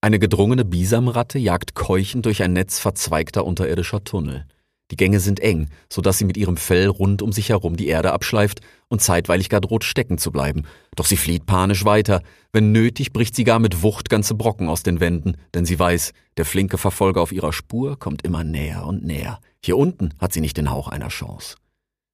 Eine gedrungene Bisamratte jagt keuchend durch ein Netz verzweigter unterirdischer Tunnel. Die Gänge sind eng, so dass sie mit ihrem Fell rund um sich herum die Erde abschleift und zeitweilig gar droht stecken zu bleiben. Doch sie flieht panisch weiter. Wenn nötig, bricht sie gar mit Wucht ganze Brocken aus den Wänden, denn sie weiß, der flinke Verfolger auf ihrer Spur kommt immer näher und näher. Hier unten hat sie nicht den Hauch einer Chance.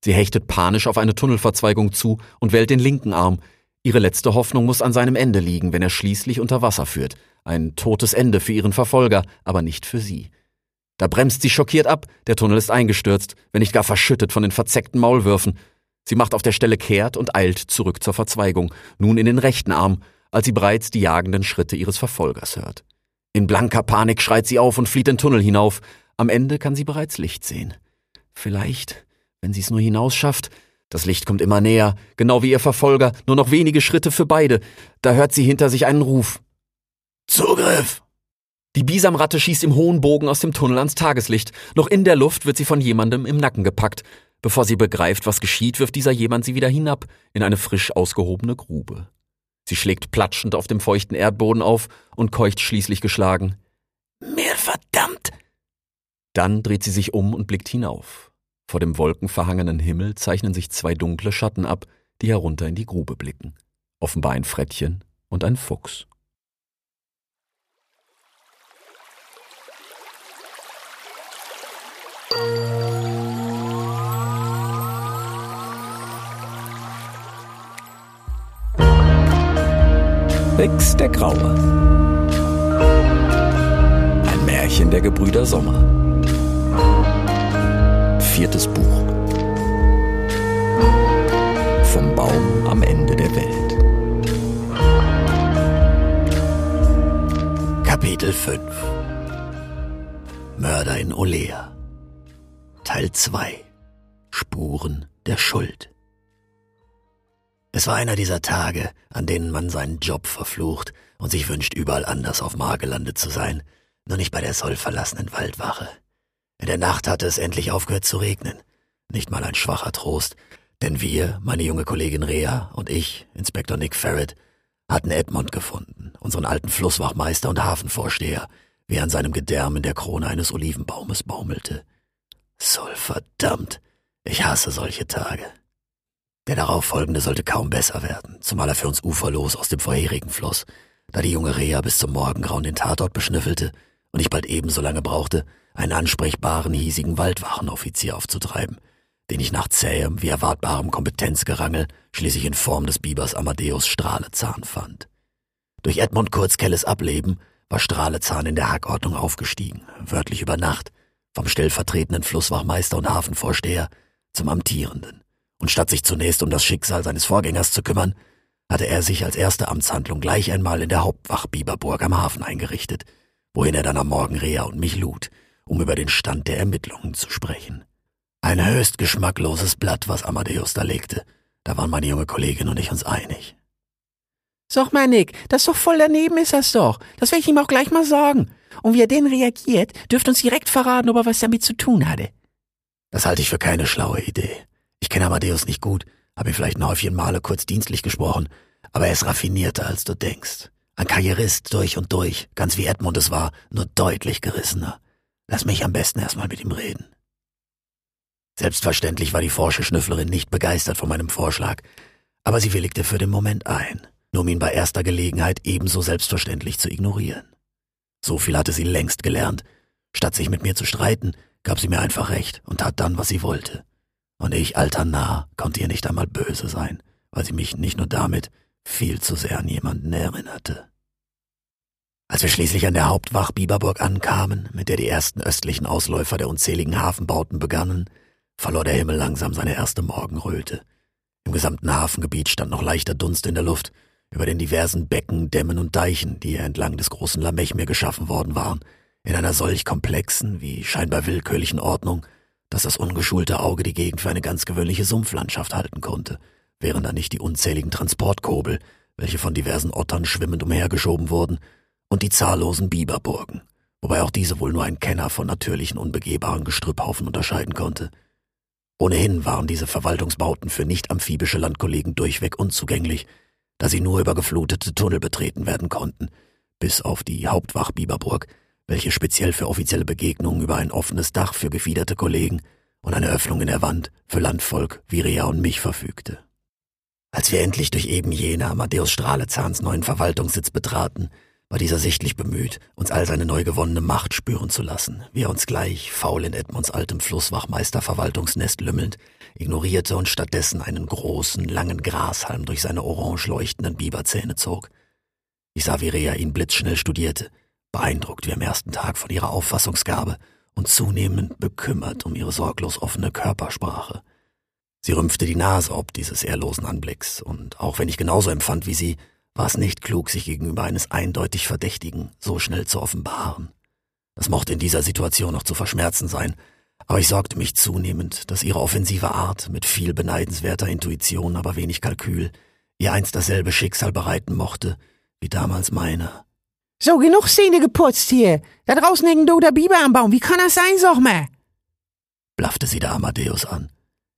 Sie hechtet panisch auf eine Tunnelverzweigung zu und wählt den linken Arm. Ihre letzte Hoffnung muss an seinem Ende liegen, wenn er schließlich unter Wasser führt. Ein totes Ende für ihren Verfolger, aber nicht für sie. Da bremst sie schockiert ab, der Tunnel ist eingestürzt, wenn nicht gar verschüttet von den verzeckten Maulwürfen. Sie macht auf der Stelle kehrt und eilt zurück zur Verzweigung, nun in den rechten Arm, als sie bereits die jagenden Schritte ihres Verfolgers hört. In blanker Panik schreit sie auf und flieht den Tunnel hinauf. Am Ende kann sie bereits Licht sehen. Vielleicht, wenn sie es nur hinausschafft. Das Licht kommt immer näher, genau wie ihr Verfolger, nur noch wenige Schritte für beide. Da hört sie hinter sich einen Ruf. Zugriff! Die Bisamratte schießt im hohen Bogen aus dem Tunnel ans Tageslicht. Noch in der Luft wird sie von jemandem im Nacken gepackt. Bevor sie begreift, was geschieht, wirft dieser jemand sie wieder hinab in eine frisch ausgehobene Grube. Sie schlägt platschend auf dem feuchten Erdboden auf und keucht schließlich geschlagen. Mir verdammt! Dann dreht sie sich um und blickt hinauf. Vor dem wolkenverhangenen Himmel zeichnen sich zwei dunkle Schatten ab, die herunter in die Grube blicken. Offenbar ein Frettchen und ein Fuchs. Rex der Graue. Ein Märchen der Gebrüder Sommer. Viertes Buch. Vom Baum am Ende der Welt. Kapitel 5 Mörder in Olea Teil 2 Spuren der Schuld Es war einer dieser Tage, an denen man seinen Job verflucht und sich wünscht, überall anders auf Magelandet zu sein, nur nicht bei der sollverlassenen Waldwache. In der Nacht hatte es endlich aufgehört zu regnen. Nicht mal ein schwacher Trost, denn wir, meine junge Kollegin Rea und ich, Inspektor Nick Ferret, hatten Edmond gefunden, unseren alten Flusswachmeister und Hafenvorsteher, wie er an seinem Gedärm in der Krone eines Olivenbaumes baumelte. Soll verdammt. Ich hasse solche Tage. Der darauffolgende sollte kaum besser werden, zumal er für uns uferlos aus dem vorherigen Fluss, da die junge Rea bis zum Morgengrauen den Tatort beschnüffelte und ich bald ebenso lange brauchte, einen ansprechbaren, hiesigen Waldwachenoffizier aufzutreiben, den ich nach zähem, wie erwartbarem Kompetenzgerangel schließlich in Form des Bibers Amadeus Strahlezahn fand. Durch Edmund Kurzkelles Ableben war Strahlezahn in der Hackordnung aufgestiegen, wörtlich über Nacht, vom stellvertretenden Flusswachmeister und Hafenvorsteher zum amtierenden. Und statt sich zunächst um das Schicksal seines Vorgängers zu kümmern, hatte er sich als erste Amtshandlung gleich einmal in der Hauptwach Bieberburg am Hafen eingerichtet, wohin er dann am Morgen Rea und mich lud, um über den Stand der Ermittlungen zu sprechen. Ein höchst geschmackloses Blatt, was Amadeus da legte. Da waren meine junge Kollegin und ich uns einig. Sag mal, Nick, das ist doch voll daneben ist das doch. Das werde ich ihm auch gleich mal sagen. Und wie er denn reagiert, dürfte uns direkt verraten, ob er was damit zu tun hatte. Das halte ich für keine schlaue Idee. Ich kenne Amadeus nicht gut, habe ihn vielleicht ein Häufchen Male kurz dienstlich gesprochen, aber er ist raffinierter, als du denkst. Ein Karrierist durch und durch, ganz wie Edmund es war, nur deutlich gerissener. Lass mich am besten erstmal mit ihm reden. Selbstverständlich war die forsche Schnüfflerin nicht begeistert von meinem Vorschlag, aber sie willigte für den Moment ein, nur um ihn bei erster Gelegenheit ebenso selbstverständlich zu ignorieren. So viel hatte sie längst gelernt. Statt sich mit mir zu streiten, gab sie mir einfach recht und tat dann, was sie wollte. Und ich, alter Narr, konnte ihr nicht einmal böse sein, weil sie mich nicht nur damit viel zu sehr an jemanden erinnerte. Als wir schließlich an der Hauptwach Bieberburg ankamen, mit der die ersten östlichen Ausläufer der unzähligen Hafenbauten begannen, verlor der Himmel langsam seine erste Morgenröte. Im gesamten Hafengebiet stand noch leichter Dunst in der Luft, über den diversen Becken, Dämmen und Deichen, die hier entlang des großen Lamechmeer geschaffen worden waren, in einer solch komplexen, wie scheinbar willkürlichen Ordnung, dass das ungeschulte Auge die Gegend für eine ganz gewöhnliche Sumpflandschaft halten konnte, wären da nicht die unzähligen Transportkobel, welche von diversen Ottern schwimmend umhergeschoben wurden, und die zahllosen Biberburgen, wobei auch diese wohl nur ein Kenner von natürlichen unbegehbaren Gestrüpphaufen unterscheiden konnte. Ohnehin waren diese Verwaltungsbauten für nicht-amphibische Landkollegen durchweg unzugänglich, da sie nur über geflutete Tunnel betreten werden konnten, bis auf die Hauptwach Bieberburg, welche speziell für offizielle Begegnungen über ein offenes Dach für gefiederte Kollegen und eine Öffnung in der Wand für Landvolk wie und mich verfügte. Als wir endlich durch eben jene Amadeus Strahlezahns neuen Verwaltungssitz betraten, war dieser sichtlich bemüht, uns all seine neu gewonnene Macht spüren zu lassen, wie er uns gleich, faul in Edmunds altem Flusswachmeister-Verwaltungsnest lümmelnd, ignorierte und stattdessen einen großen, langen Grashalm durch seine orange leuchtenden Biberzähne zog. Ich sah, wie Rea ihn blitzschnell studierte, beeindruckt wie am ersten Tag von ihrer Auffassungsgabe und zunehmend bekümmert um ihre sorglos offene Körpersprache. Sie rümpfte die Nase ob dieses ehrlosen Anblicks, und auch wenn ich genauso empfand wie sie, war es nicht klug, sich gegenüber eines eindeutig Verdächtigen so schnell zu offenbaren. Das mochte in dieser Situation noch zu verschmerzen sein, aber ich sorgte mich zunehmend, dass ihre offensive Art mit viel beneidenswerter Intuition, aber wenig Kalkül, ihr einst dasselbe Schicksal bereiten mochte, wie damals meiner. So, genug Szene geputzt hier. Da draußen hängt der Biber am Baum. Wie kann das sein, sag mal? blaffte sie der Amadeus an.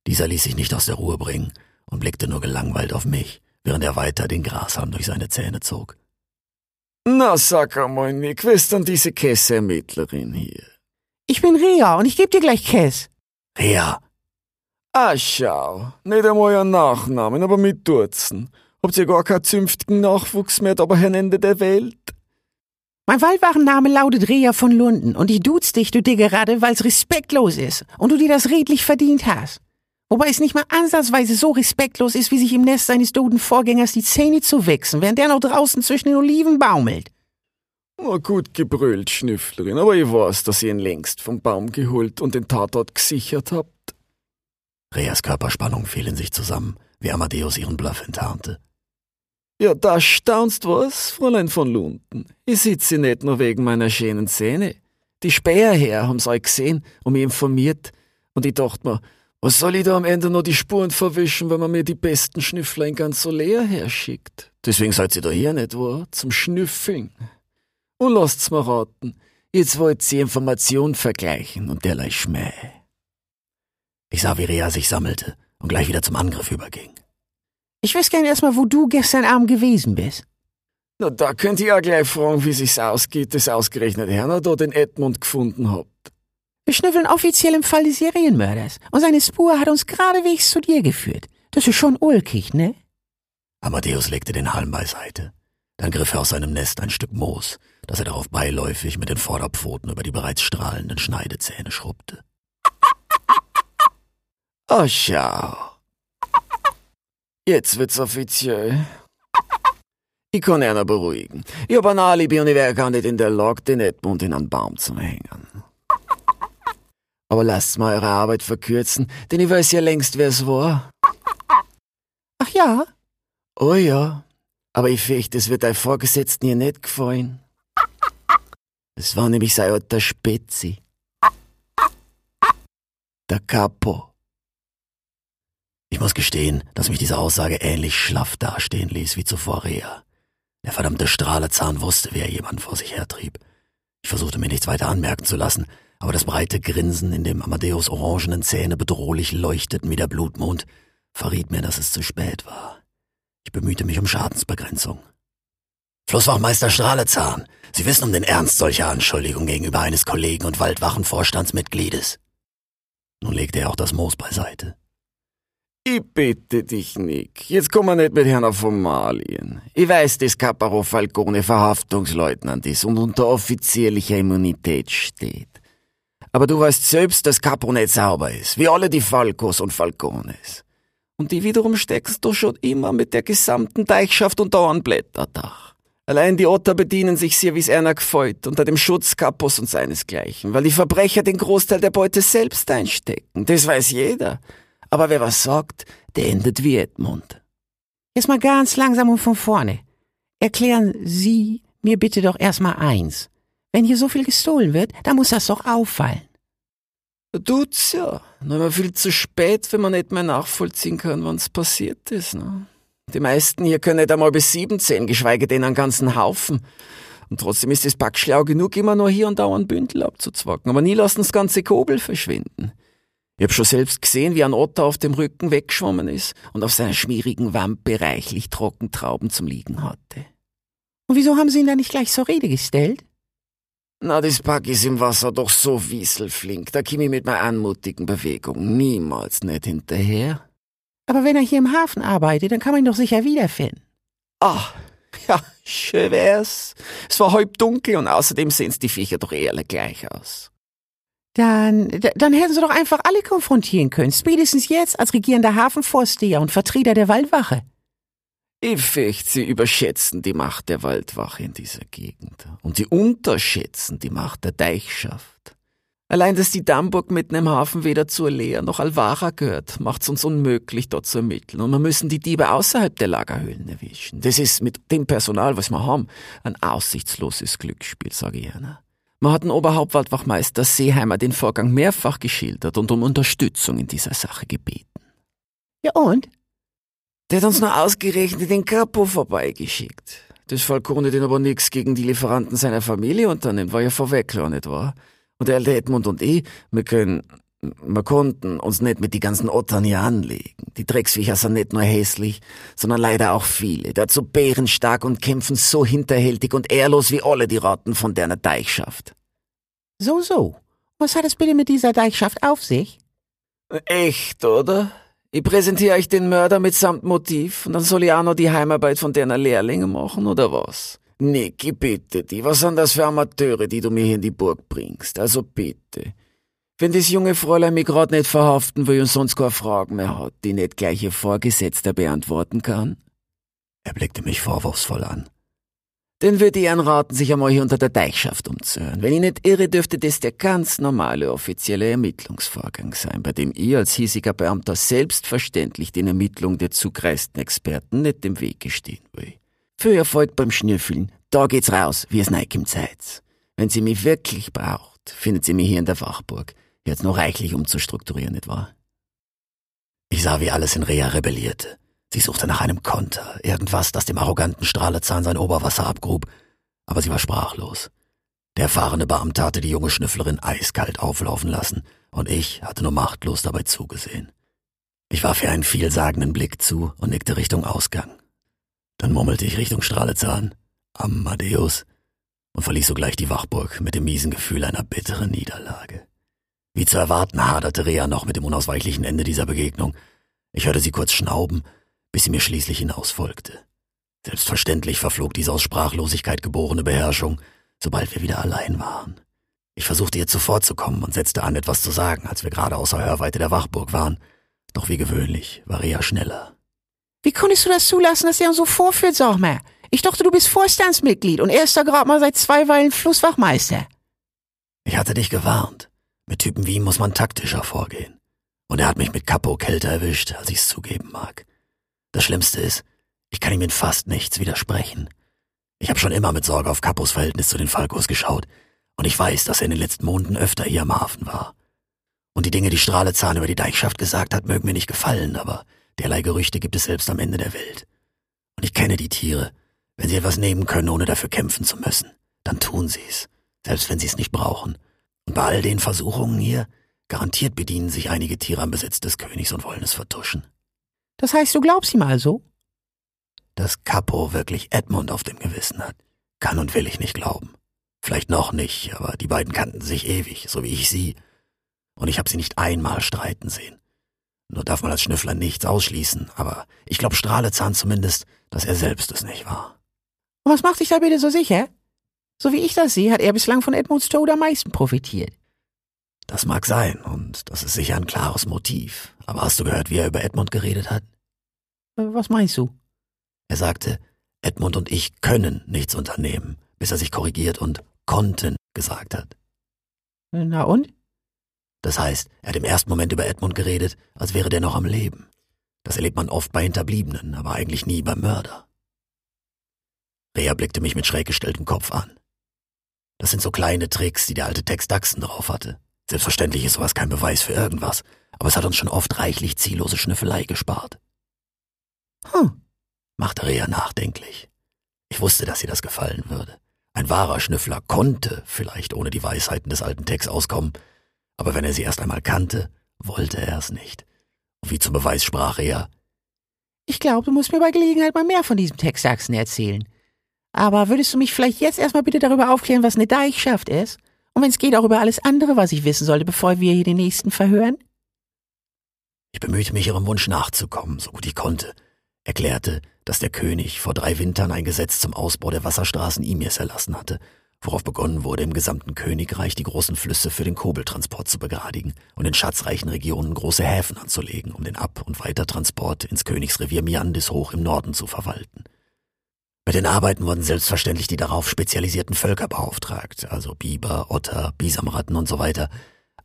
Dieser ließ sich nicht aus der Ruhe bringen und blickte nur gelangweilt auf mich während er weiter den Grashalm durch seine Zähne zog. Na, sag einmal, Nick, wer ist denn diese Käseermittlerin hier? Ich bin Rea und ich geb dir gleich Käse. Rea. Ah, schau. Nicht einmal ein Nachnamen, aber mit Dutzen. Habt ihr gar keinen zünftigen Nachwuchs mehr, aber Herrn Ende der Welt? Mein Waldwachenname lautet Rea von Lunden und ich duz dich, du gerade, weil's respektlos ist und du dir das redlich verdient hast. Wobei es nicht mal ansatzweise so respektlos ist, wie sich im Nest seines toten Vorgängers die Zähne zu wichsen, während der noch draußen zwischen den Oliven baumelt. Na gut gebrüllt, Schnüfflerin, aber ich weiß, dass ihr ihn längst vom Baum geholt und den Tatort gesichert habt. Reas Körperspannung fiel in sich zusammen, wie Amadeus ihren Bluff enttarnte. Ja, da staunst was, Fräulein von Lunden. Ich sitze nicht nur wegen meiner schönen Zähne. Die Späherherr haben's euch gesehen und mich informiert, und ich dachte mir, was soll ich da am Ende noch die Spuren verwischen, wenn man mir die besten Schnüffler in ganz so leer herschickt? Deswegen seid ihr da hier nicht wahr? Zum Schnüffeln. Und lasst's mal raten. Jetzt wollt sie Informationen vergleichen und derlei Schmäh. Ich sah, wie Rea sich sammelte und gleich wieder zum Angriff überging. Ich weiß gern erstmal, wo du gestern Abend gewesen bist. Na, da könnt ihr ja gleich fragen, wie sich's ausgeht, dass ausgerechnet Herner da den Edmund gefunden habt. Wir schnüffeln offiziell im Fall des Serienmörders und seine Spur hat uns geradewegs zu dir geführt. Das ist schon ulkig, ne? Amadeus legte den Halm beiseite. Dann griff er aus seinem Nest ein Stück Moos, das er darauf beiläufig mit den Vorderpfoten über die bereits strahlenden Schneidezähne schrubbte. Oh, schau. Jetzt wird's offiziell. Ich kann einer beruhigen. Ich hab ein Alibi und ich wäre gar nicht in der Lage, den Edmund in einen Baum zu hängen. Aber lasst mal eure Arbeit verkürzen, denn ich weiß ja längst, wer es war. Ach ja? Oh ja. Aber ich fürchte, es wird euch Vorgesetzten hier nicht gefallen. Es war nämlich sein alter Spezi. Der Capo. Ich muss gestehen, dass mich diese Aussage ähnlich schlaff dastehen ließ wie zuvor Rea. Der verdammte Strahlezahn wusste, wer jemand vor sich hertrieb. Ich versuchte mir nichts weiter anmerken zu lassen, aber das breite Grinsen, in dem Amadeus orangenen Zähne bedrohlich leuchteten wie der Blutmond, verriet mir, dass es zu spät war. Ich bemühte mich um Schadensbegrenzung. Flusswachmeister Strahlezahn, Sie wissen um den Ernst solcher Anschuldigungen gegenüber eines Kollegen und Waldwachenvorstandsmitgliedes. Nun legte er auch das Moos beiseite. Ich bitte dich, Nick. Jetzt komm wir nicht mit Herrn auf Formalien. Ich weiß, dass Caparo Falcone Verhaftungsleutnant ist und unter offizieller Immunität steht. Aber du weißt selbst, dass Capo nicht sauber ist, wie alle die Falcos und Falcones. Und die wiederum steckst du schon immer mit der gesamten Deichschaft unter ein Blätterdach. Allein die Otter bedienen sich sehr, wie's einer gefällt, unter dem Schutz Kapos und seinesgleichen, weil die Verbrecher den Großteil der Beute selbst einstecken. Das weiß jeder. Aber wer was sagt, der endet wie Edmund. Jetzt mal ganz langsam und von vorne. Erklären Sie mir bitte doch erstmal eins. Wenn hier so viel gestohlen wird, dann muss das doch auffallen. Tut's ja. Nur immer viel zu spät, wenn man nicht mehr nachvollziehen kann, wann's passiert ist. Ne? Die meisten hier können nicht einmal bis sieben zählen, geschweige denn einen ganzen Haufen. Und trotzdem ist es packschlau genug, immer nur hier und da ein Bündel abzuzwacken. Aber nie lassen das ganze Kobel verschwinden. Ich hab schon selbst gesehen, wie ein Otter auf dem Rücken weggeschwommen ist und auf seiner schmierigen Wampe reichlich Trockentrauben zum Liegen hatte. Und wieso haben Sie ihn dann nicht gleich zur Rede gestellt? Na, das Pack ist im Wasser doch so wieselflink, da komm ich mit meiner anmutigen Bewegung niemals nicht hinterher. Aber wenn er hier im Hafen arbeitet, dann kann man ihn doch sicher wiederfinden. Ah, ja, schön wär's. Es war halb dunkel und außerdem sehen's die Viecher doch eher alle gleich aus. Dann, dann hätten Sie doch einfach alle konfrontieren können. Spätestens jetzt als regierender Hafenvorsteher und Vertreter der Waldwache. Ich fürchte, sie überschätzen die Macht der Waldwache in dieser Gegend. Und sie unterschätzen die Macht der Deichschaft. Allein, dass die Dammburg mitten im Hafen weder zur Lea noch Alvara gehört, macht's uns unmöglich, dort zu ermitteln. Und wir müssen die Diebe außerhalb der Lagerhöhlen erwischen. Das ist mit dem Personal, was wir haben, ein aussichtsloses Glücksspiel, sage ich Ihnen. Man hat den Oberhauptwaldwachmeister Seeheimer den Vorgang mehrfach geschildert und um Unterstützung in dieser Sache gebeten. Ja und? Der hat uns nur ausgerechnet den Capo vorbeigeschickt. Das Falcone den aber nix gegen die Lieferanten seiner Familie unternimmt, war ja vorweg klar, nicht wahr? Und der alte Edmund und ich, wir können, wir konnten uns nicht mit die ganzen Ottern hier anlegen. Die Drecksviecher sind nicht nur hässlich, sondern leider auch viele. Dazu bärenstark und kämpfen so hinterhältig und ehrlos wie alle die Ratten von der Deichschaft. So, so. Was hat es bitte mit dieser Deichschaft auf sich? Echt, oder? Ich präsentiere euch den Mörder mitsamt Motiv und dann soll ich auch noch die Heimarbeit von deiner Lehrlinge machen, oder was? Nick, ich bitte dich, was sind das für Amateure, die du mir hier in die Burg bringst? Also bitte. Wenn das junge Fräulein mich grad nicht verhaften will und sonst keine Fragen mehr hat, die nicht gleich ihr Vorgesetzter beantworten kann, Er blickte mich vorwurfsvoll an. dann würde ich anraten, sich einmal hier unter der Deichschaft umzuhören. Wenn ich nicht irre, dürfte das der ganz normale offizielle Ermittlungsvorgang sein, bei dem ich als hiesiger Beamter selbstverständlich den Ermittlungen der zugreisten Experten nicht im Wege stehen will. Für Erfolg beim Schnüffeln, da geht's raus, wie es neig im Zeit. Wenn sie mich wirklich braucht, findet sie mich hier in der Wachburg. Hat's noch reichlich umzustrukturieren, nicht wahr? Ich sah, wie alles in Rea rebellierte. Sie suchte nach einem Konter, irgendwas, das dem arroganten Strahlezahn sein Oberwasser abgrub, aber sie war sprachlos. Der erfahrene Beamte hatte die junge Schnüfflerin eiskalt auflaufen lassen, und ich hatte nur machtlos dabei zugesehen. Ich warf ihr einen vielsagenden Blick zu und nickte Richtung Ausgang. Dann murmelte ich Richtung Strahlezahn, Amadeus, und verließ sogleich die Wachburg mit dem miesen Gefühl einer bitteren Niederlage. Wie zu erwarten haderte Rea noch mit dem unausweichlichen Ende dieser Begegnung. Ich hörte sie kurz schnauben, bis sie mir schließlich hinausfolgte. Selbstverständlich verflog diese aus Sprachlosigkeit geborene Beherrschung, sobald wir wieder allein waren. Ich versuchte ihr zuvorzukommen und setzte an, etwas zu sagen, als wir gerade außer Hörweite der Wachburg waren. Doch wie gewöhnlich war Rea schneller. Wie konntest du das zulassen, dass er uns so vorführt, sag mal? Ich dachte, du bist Vorstandsmitglied und er ist da gerade mal seit zwei Weilen Flusswachmeister. Ich hatte dich gewarnt. Mit Typen wie ihm muss man taktischer vorgehen. Und er hat mich mit Capo kälter erwischt, als ich's zugeben mag. Das Schlimmste ist, ich kann ihm in fast nichts widersprechen. Ich habe schon immer mit Sorge auf Capos Verhältnis zu den Falkos geschaut, und ich weiß, dass er in den letzten Monaten öfter hier am Hafen war. Und die Dinge, die Strahlezahn über die Deichschaft gesagt hat, mögen mir nicht gefallen, aber derlei Gerüchte gibt es selbst am Ende der Welt. Und ich kenne die Tiere. Wenn sie etwas nehmen können, ohne dafür kämpfen zu müssen, dann tun sie's, selbst wenn sie es nicht brauchen. Und bei all den Versuchungen hier, garantiert bedienen sich einige Tiere am Besitz des Königs und wollen es vertuschen. Das heißt, du glaubst ihm also? Dass Capo wirklich Edmund auf dem Gewissen hat, kann und will ich nicht glauben. Vielleicht noch nicht, aber die beiden kannten sich ewig, so wie ich sie. Und ich habe sie nicht einmal streiten sehen. Nur darf man als Schnüffler nichts ausschließen, aber ich glaube Strahlezahn zumindest, dass er selbst es nicht war. Und was macht dich da bitte so sicher? So wie ich das sehe, hat er bislang von Edmunds Tod am meisten profitiert. Das mag sein, und das ist sicher ein klares Motiv. Aber hast du gehört, wie er über Edmund geredet hat? Äh, Was meinst du? Er sagte, Edmund und ich können nichts unternehmen, bis er sich korrigiert und konnten gesagt hat. Na und? Das heißt, er hat im ersten Moment über Edmund geredet, als wäre der noch am Leben. Das erlebt man oft bei Hinterbliebenen, aber eigentlich nie beim Mörder. Rea blickte mich mit schräg gestelltem Kopf an. Das sind so kleine Tricks, die der alte Tex Daxen drauf hatte. Selbstverständlich ist sowas kein Beweis für irgendwas, aber es hat uns schon oft reichlich ziellose Schnüffelei gespart. Hm. machte Rea nachdenklich. Ich wusste, dass ihr das gefallen würde. Ein wahrer Schnüffler konnte vielleicht ohne die Weisheiten des alten Tex auskommen, aber wenn er sie erst einmal kannte, wollte er es nicht. Und wie zum Beweis sprach er, Ich glaube, du musst mir bei Gelegenheit mal mehr von diesem Text Sachsen erzählen. Aber würdest du mich vielleicht jetzt erstmal bitte darüber aufklären, was eine Deichschaft ist? Und wenn es geht, auch über alles andere, was ich wissen sollte, bevor wir hier den nächsten verhören? Ich bemühte mich, ihrem Wunsch nachzukommen, so gut ich konnte, erklärte, dass der König vor drei Wintern ein Gesetz zum Ausbau der Wasserstraßen Imirs erlassen hatte, worauf begonnen wurde, im gesamten Königreich die großen Flüsse für den Kobeltransport zu begradigen und in schatzreichen Regionen große Häfen anzulegen, um den Ab- und Weitertransport ins Königsrevier Miandis hoch im Norden zu verwalten. Mit den Arbeiten wurden selbstverständlich die darauf spezialisierten Völker beauftragt, also Biber, Otter, Bisamratten und so weiter,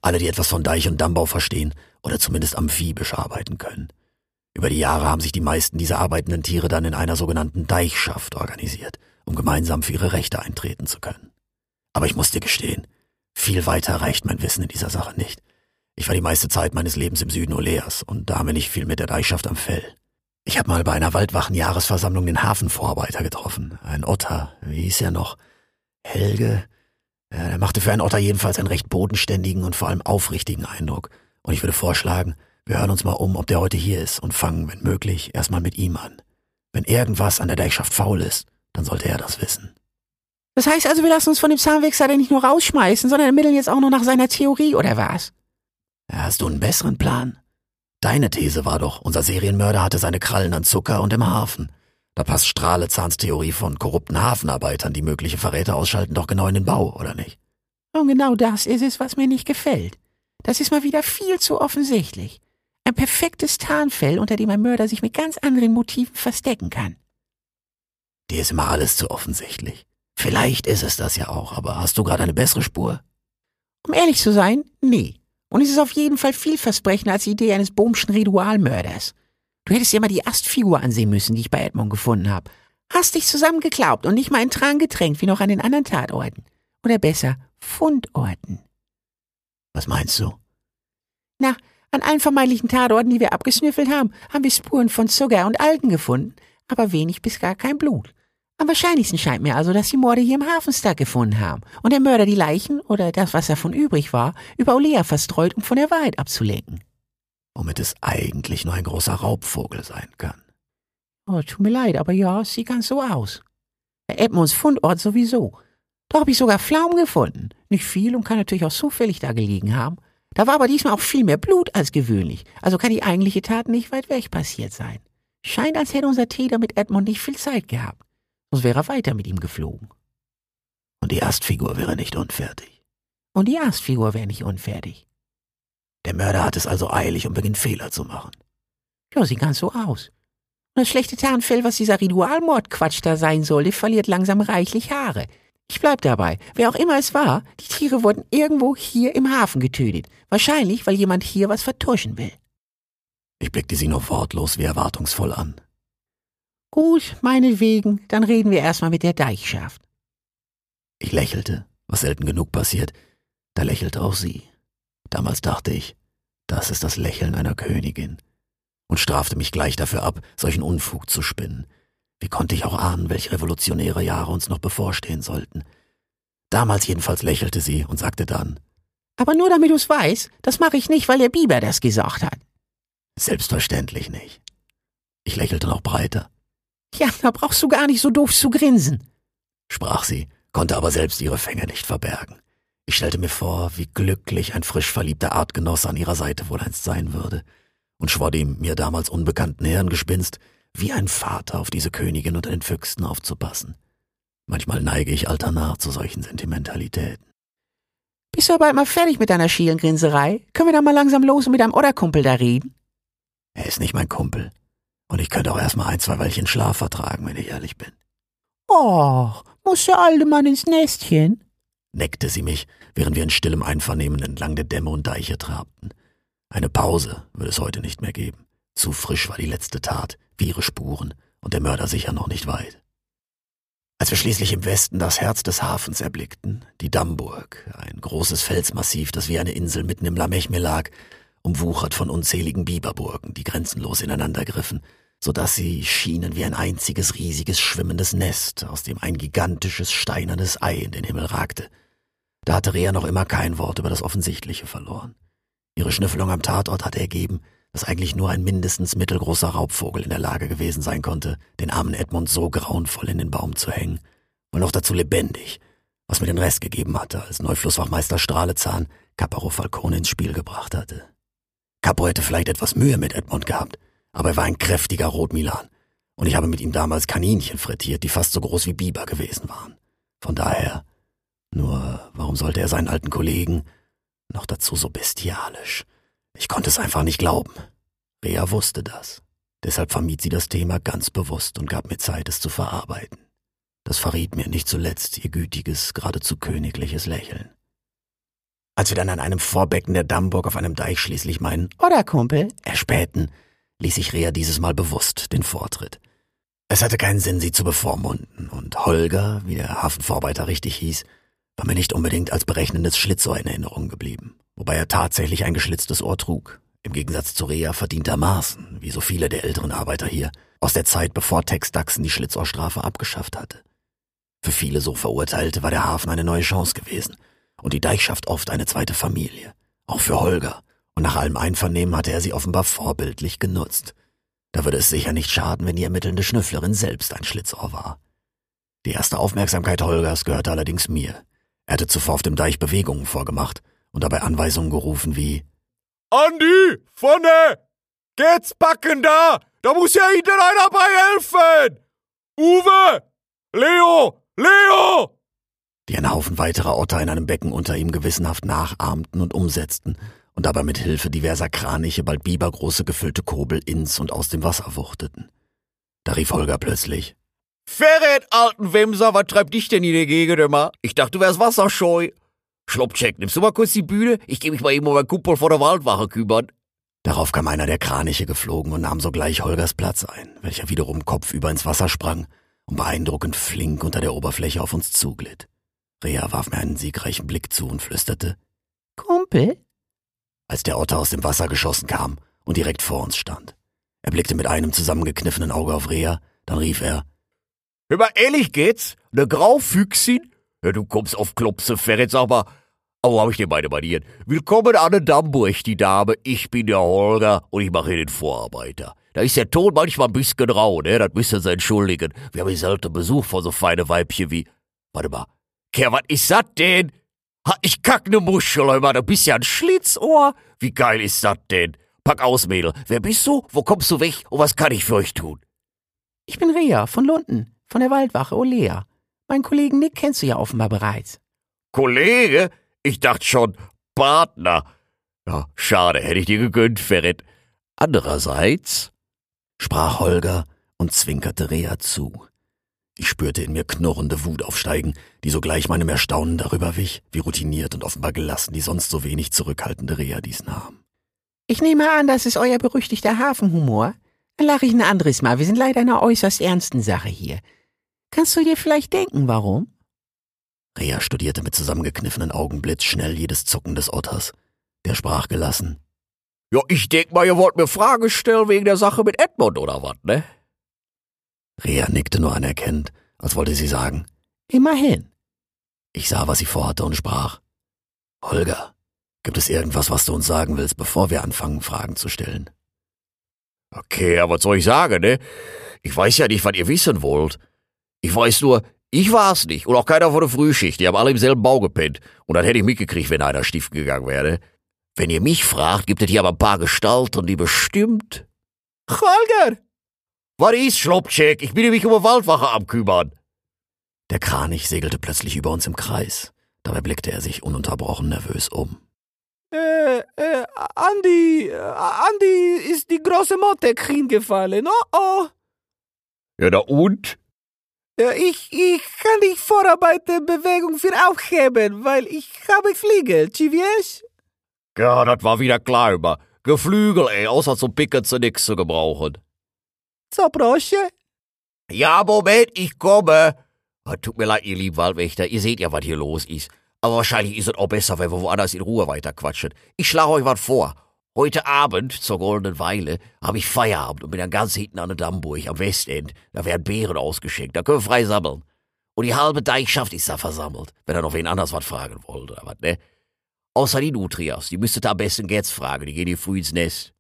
alle, die etwas von Deich- und Dammbau verstehen oder zumindest amphibisch arbeiten können. Über die Jahre haben sich die meisten dieser arbeitenden Tiere dann in einer sogenannten Deichschaft organisiert, um gemeinsam für ihre Rechte eintreten zu können. Aber ich muss dir gestehen, viel weiter reicht mein Wissen in dieser Sache nicht. Ich war die meiste Zeit meines Lebens im Süden Oleas und da bin ich viel mit der Deichschaft am Fell. Ich habe mal bei einer Waldwachen-Jahresversammlung den Hafenvorarbeiter getroffen. Ein Otter, wie hieß er noch? Helge? Er machte für einen Otter jedenfalls einen recht bodenständigen und vor allem aufrichtigen Eindruck. Und ich würde vorschlagen, wir hören uns mal um, ob der heute hier ist und fangen, wenn möglich, erstmal mit ihm an. Wenn irgendwas an der Deichschaft faul ist, dann sollte er das wissen. Das heißt also, wir lassen uns von dem Zahnwechsler nicht nur rausschmeißen, sondern ermitteln jetzt auch noch nach seiner Theorie, oder was? Hast du einen besseren Plan? Deine These war doch, unser Serienmörder hatte seine Krallen an Zucker und im Hafen. Da passt Strahlezahns Theorie von korrupten Hafenarbeitern, die mögliche Verräter ausschalten, doch genau in den Bau, oder nicht? Und genau das ist es, was mir nicht gefällt. Das ist mal wieder viel zu offensichtlich. Ein perfektes Tarnfell, unter dem ein Mörder sich mit ganz anderen Motiven verstecken kann. Dir ist immer alles zu offensichtlich. Vielleicht ist es das ja auch, aber hast du gerade eine bessere Spur? Um ehrlich zu sein, nee. Und es ist auf jeden Fall vielversprechender als die Idee eines Bohmschen Ritualmörders. Du hättest dir mal die Astfigur ansehen müssen, die ich bei Edmund gefunden habe. Hast dich zusammengeklaubt und nicht mal in Tran getränkt, wie noch an den anderen Tatorten. Oder besser, Fundorten. Was meinst du? Na, an allen vermeintlichen Tatorten, die wir abgesnüffelt haben, haben wir Spuren von Zucker und Algen gefunden, aber wenig bis gar kein Blut. Am wahrscheinlichsten scheint mir also, dass die Morde hier im Hafenstadt gefunden haben und der Mörder die Leichen oder das, was davon übrig war, über Olea verstreut, um von der Wahrheit abzulenken. Womit es eigentlich nur ein großer Raubvogel sein kann. Oh, tut mir leid, aber ja, es sieht ganz so aus. Edmunds Fundort sowieso. Da habe ich sogar Pflaumen gefunden. Nicht viel und kann natürlich auch zufällig da gelegen haben. Da war aber diesmal auch viel mehr Blut als gewöhnlich, also kann die eigentliche Tat nicht weit weg passiert sein. Scheint, als hätte unser Täter mit Edmund nicht viel Zeit gehabt. Sonst wäre er weiter mit ihm geflogen. Und die Astfigur wäre nicht unfertig. Und die Astfigur wäre nicht unfertig. Der Mörder hat es also eilig und beginnt Fehler zu machen. Ja, sieht ganz so aus. Und das schlechte Tarnfell, was dieser Ritualmordquatsch da sein sollte, verliert langsam reichlich Haare. Ich bleib dabei. Wer auch immer es war, die Tiere wurden irgendwo hier im Hafen getötet. Wahrscheinlich, weil jemand hier was vertuschen will. Ich blickte sie nur wortlos wie erwartungsvoll an. Gut, meinetwegen, dann reden wir erstmal mit der Deichschaft. Ich lächelte, was selten genug passiert. Da lächelte auch sie. Damals dachte ich, das ist das Lächeln einer Königin. Und strafte mich gleich dafür ab, solchen Unfug zu spinnen. Wie konnte ich auch ahnen, welche revolutionäre Jahre uns noch bevorstehen sollten? Damals jedenfalls lächelte sie und sagte dann, Aber nur damit du's weißt, das mache ich nicht, weil der Biber das gesagt hat. Selbstverständlich nicht. Ich lächelte noch breiter. Ja, da brauchst du gar nicht so doof zu grinsen, sprach sie, konnte aber selbst ihre Fänge nicht verbergen. Ich stellte mir vor, wie glücklich ein frisch verliebter Artgenosse an ihrer Seite wohl einst sein würde, und schwor dem mir damals unbekannten Hirngespinst, wie ein Vater auf diese Königin unter den Füchsen aufzupassen. Manchmal neige ich alternah zu solchen Sentimentalitäten. Bist du bald mal fertig mit deiner schielen Grinserei? Können wir dann mal langsam los und mit deinem Odderkumpel da reden? Er ist nicht mein Kumpel. Und ich könnte auch erstmal ein, zwei Weilchen Schlaf vertragen, wenn ich ehrlich bin. Och, muss der alte Mann ins Nestchen? neckte sie mich, während wir in stillem Einvernehmen entlang der Dämme und Deiche trabten. Eine Pause würde es heute nicht mehr geben. Zu frisch war die letzte Tat, wie ihre Spuren, und der Mörder sicher noch nicht weit. Als wir schließlich im Westen das Herz des Hafens erblickten, die Dammburg, ein großes Felsmassiv, das wie eine Insel mitten im Lamechme lag, umwuchert von unzähligen Biberburgen, die grenzenlos ineinander griffen, so dass sie schienen wie ein einziges riesiges schwimmendes Nest, aus dem ein gigantisches steinernes Ei in den Himmel ragte. Da hatte Rea noch immer kein Wort über das Offensichtliche verloren. Ihre Schnüffelung am Tatort hatte ergeben, dass eigentlich nur ein mindestens mittelgroßer Raubvogel in der Lage gewesen sein konnte, den armen Edmund so grauenvoll in den Baum zu hängen, und noch dazu lebendig, was mir den Rest gegeben hatte, als Neuflusswachmeister Strahlezahn Caparo Falcone ins Spiel gebracht hatte. Capo hätte vielleicht etwas Mühe mit Edmond gehabt, aber er war ein kräftiger Rotmilan und ich habe mit ihm damals Kaninchen frittiert, die fast so groß wie Biber gewesen waren. Von daher, nur warum sollte er seinen alten Kollegen noch dazu so bestialisch? Ich konnte es einfach nicht glauben. Rea wusste das. Deshalb vermied sie das Thema ganz bewusst und gab mir Zeit, es zu verarbeiten. Das verriet mir nicht zuletzt ihr gütiges, geradezu königliches Lächeln. Als wir dann an einem Vorbecken der Dammburg auf einem Deich schließlich meinen Oder Kumpel? erspähten, ließ ich Rea dieses Mal bewusst den Vortritt. Es hatte keinen Sinn, sie zu bevormunden, und Holger, wie der Hafenvorarbeiter richtig hieß, war mir nicht unbedingt als berechnendes Schlitzohr in Erinnerung geblieben, wobei er tatsächlich ein geschlitztes Ohr trug, im Gegensatz zu Rea verdientermaßen, wie so viele der älteren Arbeiter hier, aus der Zeit, bevor Tex Daxen die Schlitzohrstrafe abgeschafft hatte. Für viele so Verurteilte war der Hafen eine neue Chance gewesen und die Deichschaft oft eine zweite Familie, auch für Holger, und nach allem Einvernehmen hatte er sie offenbar vorbildlich genutzt. Da würde es sicher nicht schaden, wenn die ermittelnde Schnüfflerin selbst ein Schlitzohr war. Die erste Aufmerksamkeit Holgers gehörte allerdings mir. Er hatte zuvor auf dem Deich Bewegungen vorgemacht und dabei Anweisungen gerufen wie Andi, vorne! Geht's backen da! Da muss ja hinten einer bei helfen! Uwe! Leo! Leo! die ein Haufen weiterer Otter in einem Becken unter ihm gewissenhaft nachahmten und umsetzten und dabei mit Hilfe diverser Kraniche bald bibergroße gefüllte Kobel ins und aus dem Wasser wuchteten. Da rief Holger plötzlich Ferret, alten Wemser, was treibt dich denn in der Gegend immer? Ich dachte, du wärst wasserscheu. Schloppcheck, nimmst du mal kurz die Bühne? Ich geh mich mal eben um meinen Kumpel vor der Waldwache kümmern. Darauf kam einer der Kraniche geflogen und nahm sogleich Holgers Platz ein, welcher wiederum kopfüber ins Wasser sprang und beeindruckend flink unter der Oberfläche auf uns zuglitt. Rea warf mir einen siegreichen Blick zu und flüsterte, Kumpel? Als der Otter aus dem Wasser geschossen kam und direkt vor uns stand. Er blickte mit einem zusammengekniffenen Auge auf Rea, dann rief er, Hör mal, ehrlich geht's? Ne Graufüchsin? Ja, du kommst auf Klopse, Ferret, sag mal. Aber wo hab ich denn meine Manieren? Willkommen an der Dammburg, die Dame. Ich bin der Holger und ich mache hier den Vorarbeiter. Da ist der Ton manchmal ein bisschen rau, ne? Das müsst ihr entschuldigen. Wir haben hier selten Besuch von so feine Weibchen wie... Warte mal. Kerl, was ist das denn? Ha, ich kack ne Muschel, Mann. Du bist ja ein Schlitzohr. Wie geil ist das denn? Pack aus, Mädel. Wer bist du? Wo kommst du weg? Und was kann ich für euch tun? Ich bin Rea von Lunden, von der Waldwache Olea. Meinen Kollegen Nick kennst du ja offenbar bereits. Kollege? Ich dachte schon, Partner. Ja, schade, hätte ich dir gegönnt, Ferret. Andererseits, sprach Holger und zwinkerte Rea zu. Ich spürte in mir knurrende Wut aufsteigen, die sogleich meinem Erstaunen darüber wich, wie routiniert und offenbar gelassen die sonst so wenig zurückhaltende Rea dies nahm. Ich nehme an, das ist euer berüchtigter Hafenhumor. Dann lache ich ein anderes Mal. Wir sind leider in einer äußerst ernsten Sache hier. Kannst du dir vielleicht denken, warum? Rea studierte mit zusammengekniffenen Augen blitzschnell jedes Zucken des Otters. Der sprach gelassen. ja, ich denk mal, ihr wollt mir Fragen stellen wegen der Sache mit Edmund oder was, ne? Rea nickte nur anerkennend, als wollte sie sagen. Immerhin. Ich sah, was sie vorhatte und sprach. Holger, gibt es irgendwas, was du uns sagen willst, bevor wir anfangen, Fragen zu stellen? Okay, aber was soll ich sagen, ne? Ich weiß ja nicht, was ihr wissen wollt. Ich weiß nur, ich war's nicht und auch keiner von der Frühschicht. Die haben alle im selben Bau gepennt. Und dann hätte ich mitgekriegt, wenn einer stiften gegangen wäre. Wenn ihr mich fragt, gibt es hier aber ein paar Gestalten, die bestimmt... Holger! Was ist, Schloppcheck? Ich bin nämlich um Waldwache am kümmern. Der Kranich segelte plötzlich über uns im Kreis. Dabei blickte er sich ununterbrochen nervös um. Äh, äh, Andi, äh, Andi ist die große Motek hingefallen. Oh, oh. Ja, na und? Ja, ich, ich kann die Vorarbeiterbewegung für aufheben, weil ich habe Flügel, ci wiesz? Ja, das war wieder klar immer. Geflügel, ey, außer zum Picken zu nix zu gebrauchen. Proszę. Ja, Moment, ich komme. Ah, Tut mir leid, ihr lieben Waldwächter, ihr seht ja, was hier los ist. Aber wahrscheinlich ist es auch besser, wenn wir woanders in Ruhe weiterquatschen. Ich schlage euch was vor. Heute Abend, zur goldenen Weile, habe ich Feierabend und bin dann ganz hinten an der Dammburg am Westend. Da werden Beeren ausgeschenkt, da können wir frei sammeln. Und die halbe Deichschaft ist da versammelt, wenn ihr noch wen anders was fragen wollt oder was, ne? Außer die Nutrias, die müsstet ihr am besten jetzt fragen, die gehen hier früh ins Nest.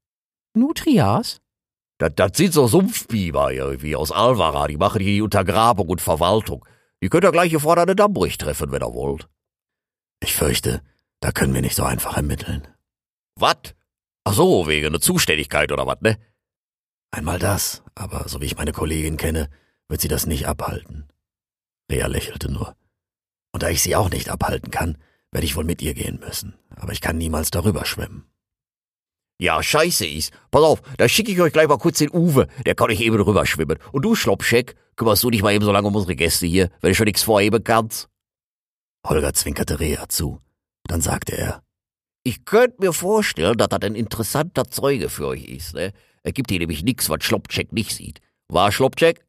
Nutrias? Das, das sind so Sumpfbiber irgendwie aus Alvara, die machen hier die Untergrabung und Verwaltung. Die könnt ihr gleich hier vorne an der Dammbrüch treffen, wenn ihr wollt. Ich fürchte, da können wir nicht so einfach ermitteln. Was? Ach so, wegen der Zuständigkeit oder was, ne? Einmal das, aber so wie ich meine Kollegin kenne, wird sie das nicht abhalten. Rea lächelte nur. Und da ich sie auch nicht abhalten kann, werde ich wohl mit ihr gehen müssen. Aber ich kann niemals darüber schwimmen. Ja, scheiße ist. Pass auf, da schicke ich euch gleich mal kurz den Uwe. Der kann euch eben drüber schwimmen. Und du, Schloppscheck, kümmerst du dich mal eben so lange um unsere Gäste hier, wenn du schon nichts vorheben kannst? Holger zwinkerte Rea zu. Dann sagte er, Ich könnte mir vorstellen, dass das ein interessanter Zeuge für euch ist, ne? Er gibt hier nämlich nix, was Schloppcheck nicht sieht. War Schloppcheck?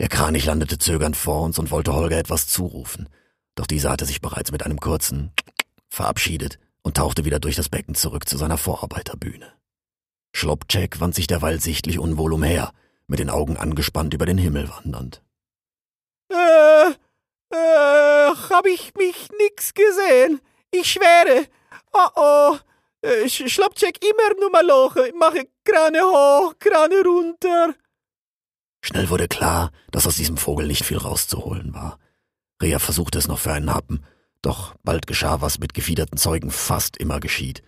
Der Kranich landete zögernd vor uns und wollte Holger etwas zurufen. Doch dieser hatte sich bereits mit einem kurzen verabschiedet und tauchte wieder durch das Becken zurück zu seiner Vorarbeiterbühne. Schloppcheck wand sich derweil sichtlich unwohl umher, mit den Augen angespannt über den Himmel wandernd. Äh, äh, hab ich mich nix gesehen. Ich schwöre. Oh oh. Äh, Sch- Schlappcheck immer nur mal Loch. Mache Krane hoch, Krane runter. Schnell wurde klar, dass aus diesem Vogel nicht viel rauszuholen war. Rea versuchte es noch für einen Happen, doch bald geschah, was mit gefiederten Zeugen fast immer geschieht.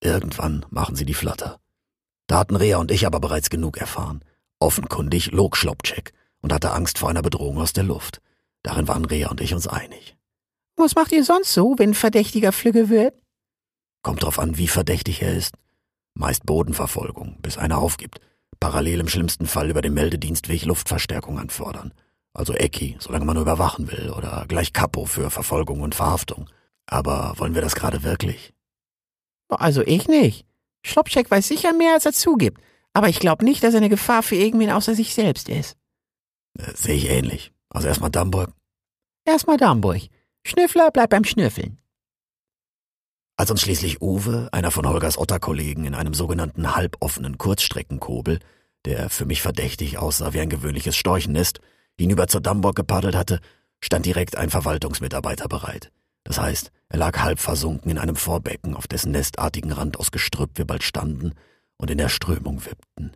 Irgendwann machen sie die Flatter. Da hatten Rea und ich aber bereits genug erfahren. Offenkundig log Schlopcheck und hatte Angst vor einer Bedrohung aus der Luft. Darin waren Rea und ich uns einig. Was macht ihr sonst so, wenn Verdächtiger flügge wird? Kommt drauf an, wie verdächtig er ist. Meist Bodenverfolgung, bis einer aufgibt. Parallel im schlimmsten Fall über den Meldedienstweg Luftverstärkung anfordern. Also Ecki, solange man nur überwachen will, oder gleich Kapo für Verfolgung und Verhaftung. Aber wollen wir das gerade wirklich? Also ich nicht. Schlopcheck weiß sicher mehr, als er zugibt. Aber ich glaube nicht, dass er eine Gefahr für irgendwen außer sich selbst ist. Äh, Sehe ich ähnlich. Also erstmal Damburg. Erstmal Damburg. Schnüffler bleibt beim Schnüffeln. Als uns schließlich Uwe, einer von Holgers Otterkollegen, in einem sogenannten halboffenen Kurzstreckenkobel, der für mich verdächtig aussah wie ein gewöhnliches Storchennest, hinüber zur Damburg gepaddelt hatte, stand direkt ein Verwaltungsmitarbeiter bereit. Das heißt, er lag halb versunken in einem Vorbecken, auf dessen nestartigen Rand aus Gestrüpp wir bald standen und in der Strömung wippten.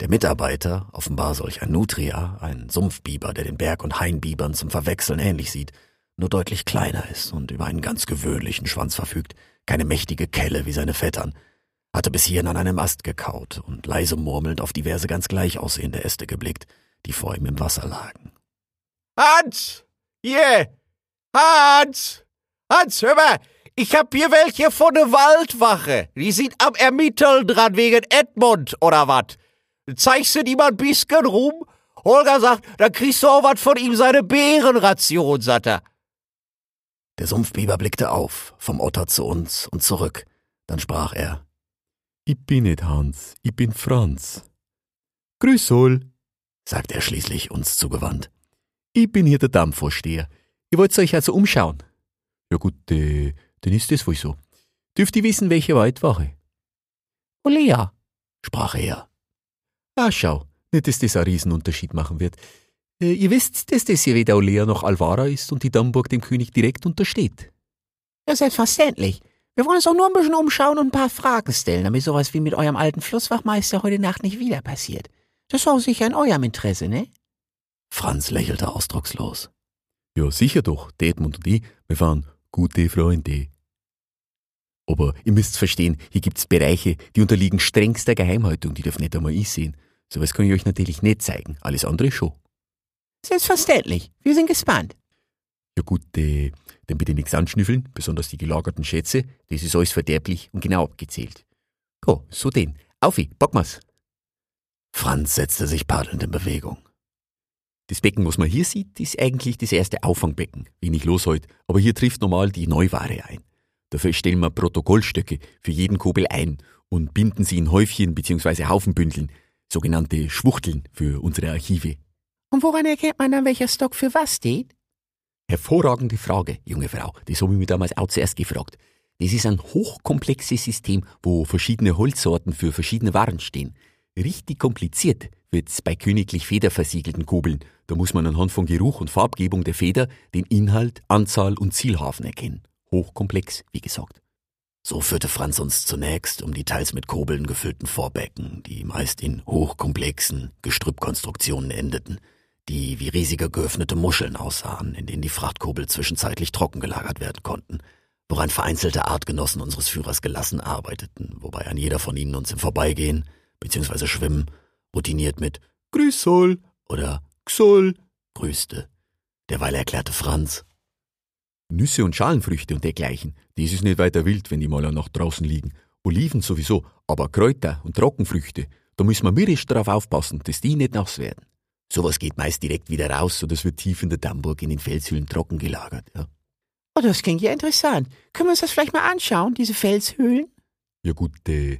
Der Mitarbeiter, offenbar solch ein Nutria, ein Sumpfbiber, der den Berg- und Hainbibern zum Verwechseln ähnlich sieht, nur deutlich kleiner ist und über einen ganz gewöhnlichen Schwanz verfügt, keine mächtige Kelle wie seine Vettern, hatte bis hierhin an einem Ast gekaut und leise murmelnd auf diverse ganz gleich aussehende Äste geblickt, die vor ihm im Wasser lagen. Hans! Yeah! Hans! Hans, hör mal! Ich hab hier welche von der Waldwache. Die sind am Ermitteln dran wegen Edmund, oder wat? Zeigst du die mal ein bisschen rum? Holger sagt, dann kriegst du auch was von ihm seine Bärenration, sagt er. Der Sumpfbiber blickte auf, vom Otter zu uns und zurück. Dann sprach er. Ich bin nicht Hans, ich bin Franz. Grüß wohl, sagte er schließlich uns zugewandt. ich bin hier der Dammvorsteher. Ihr wollt euch also umschauen. Ja gut, äh, dann ist das wohl so. Dürft ihr wissen, welche Waldwache? Olea. sprach er. Ah, schau, nicht, dass das einen Riesenunterschied machen wird. Äh, ihr wisst, dass das hier weder Olea noch Alvara ist und die Dammburg dem König direkt untersteht. Ja, selbstverständlich. Wir wollen uns auch nur ein bisschen umschauen und ein paar Fragen stellen, damit sowas wie mit eurem alten Flusswachmeister heute Nacht nicht wieder passiert. Das war sicher in eurem Interesse, ne? Franz lächelte ausdruckslos. Ja, sicher doch, der Edmund und ich, wir waren gute Freunde. Aber ihr müsst verstehen, hier gibt's Bereiche, die unterliegen strengster Geheimhaltung, die dürfen nicht einmal ich sehen. Sowas kann ich euch natürlich nicht zeigen, alles andere schon. Selbstverständlich. Wir sind gespannt. Ja gut, äh, dann bitte nichts anschnüffeln, besonders die gelagerten Schätze, das ist alles verderblich und genau abgezählt. Go, so den. Aufi, packen wir's. Franz setzte sich paddelnd in Bewegung. Das Becken, was man hier sieht, ist eigentlich das erste Auffangbecken. Wenig los heute, aber hier trifft normal die Neuware ein. Dafür stellen wir Protokollstöcke für jeden Kobel ein und binden sie in Häufchen bzw. Haufenbündeln, sogenannte Schwuchteln für unsere Archive. Und woran erkennt man dann, welcher Stock für was steht? Hervorragende Frage, junge Frau. Das habe ich mir damals auch zuerst gefragt. Das ist ein hochkomplexes System, wo verschiedene Holzsorten für verschiedene Waren stehen. Richtig kompliziert wird's bei königlich federversiegelten Kobeln. Da muss man anhand von Geruch und Farbgebung der Feder den Inhalt, Anzahl und Zielhafen erkennen. Hochkomplex, wie gesagt. So führte Franz uns zunächst um die teils mit Kobeln gefüllten Vorbecken, die meist in hochkomplexen Gestrüppkonstruktionen endeten, die wie riesige geöffnete Muscheln aussahen, in denen die Frachtkurbel zwischenzeitlich trocken gelagert werden konnten, woran vereinzelte Artgenossen unseres Führers gelassen arbeiteten, wobei ein jeder von ihnen uns im Vorbeigehen bzw. Schwimmen routiniert mit Grüß Sol oder Xol grüßte. Derweil erklärte Franz, Nüsse und Schalenfrüchte und dergleichen, das ist nicht weiter wild, wenn die mal nach draußen liegen. Oliven sowieso, aber Kräuter und Trockenfrüchte, da müssen wir mürrisch darauf aufpassen, dass die nicht nass werden. sowas geht meist direkt wieder raus oder es wird tief in der Dammburg in den Felshöhlen trocken gelagert. Ja. Oh, das klingt ja interessant. Können wir uns das vielleicht mal anschauen, diese Felshöhlen? Ja gut, äh,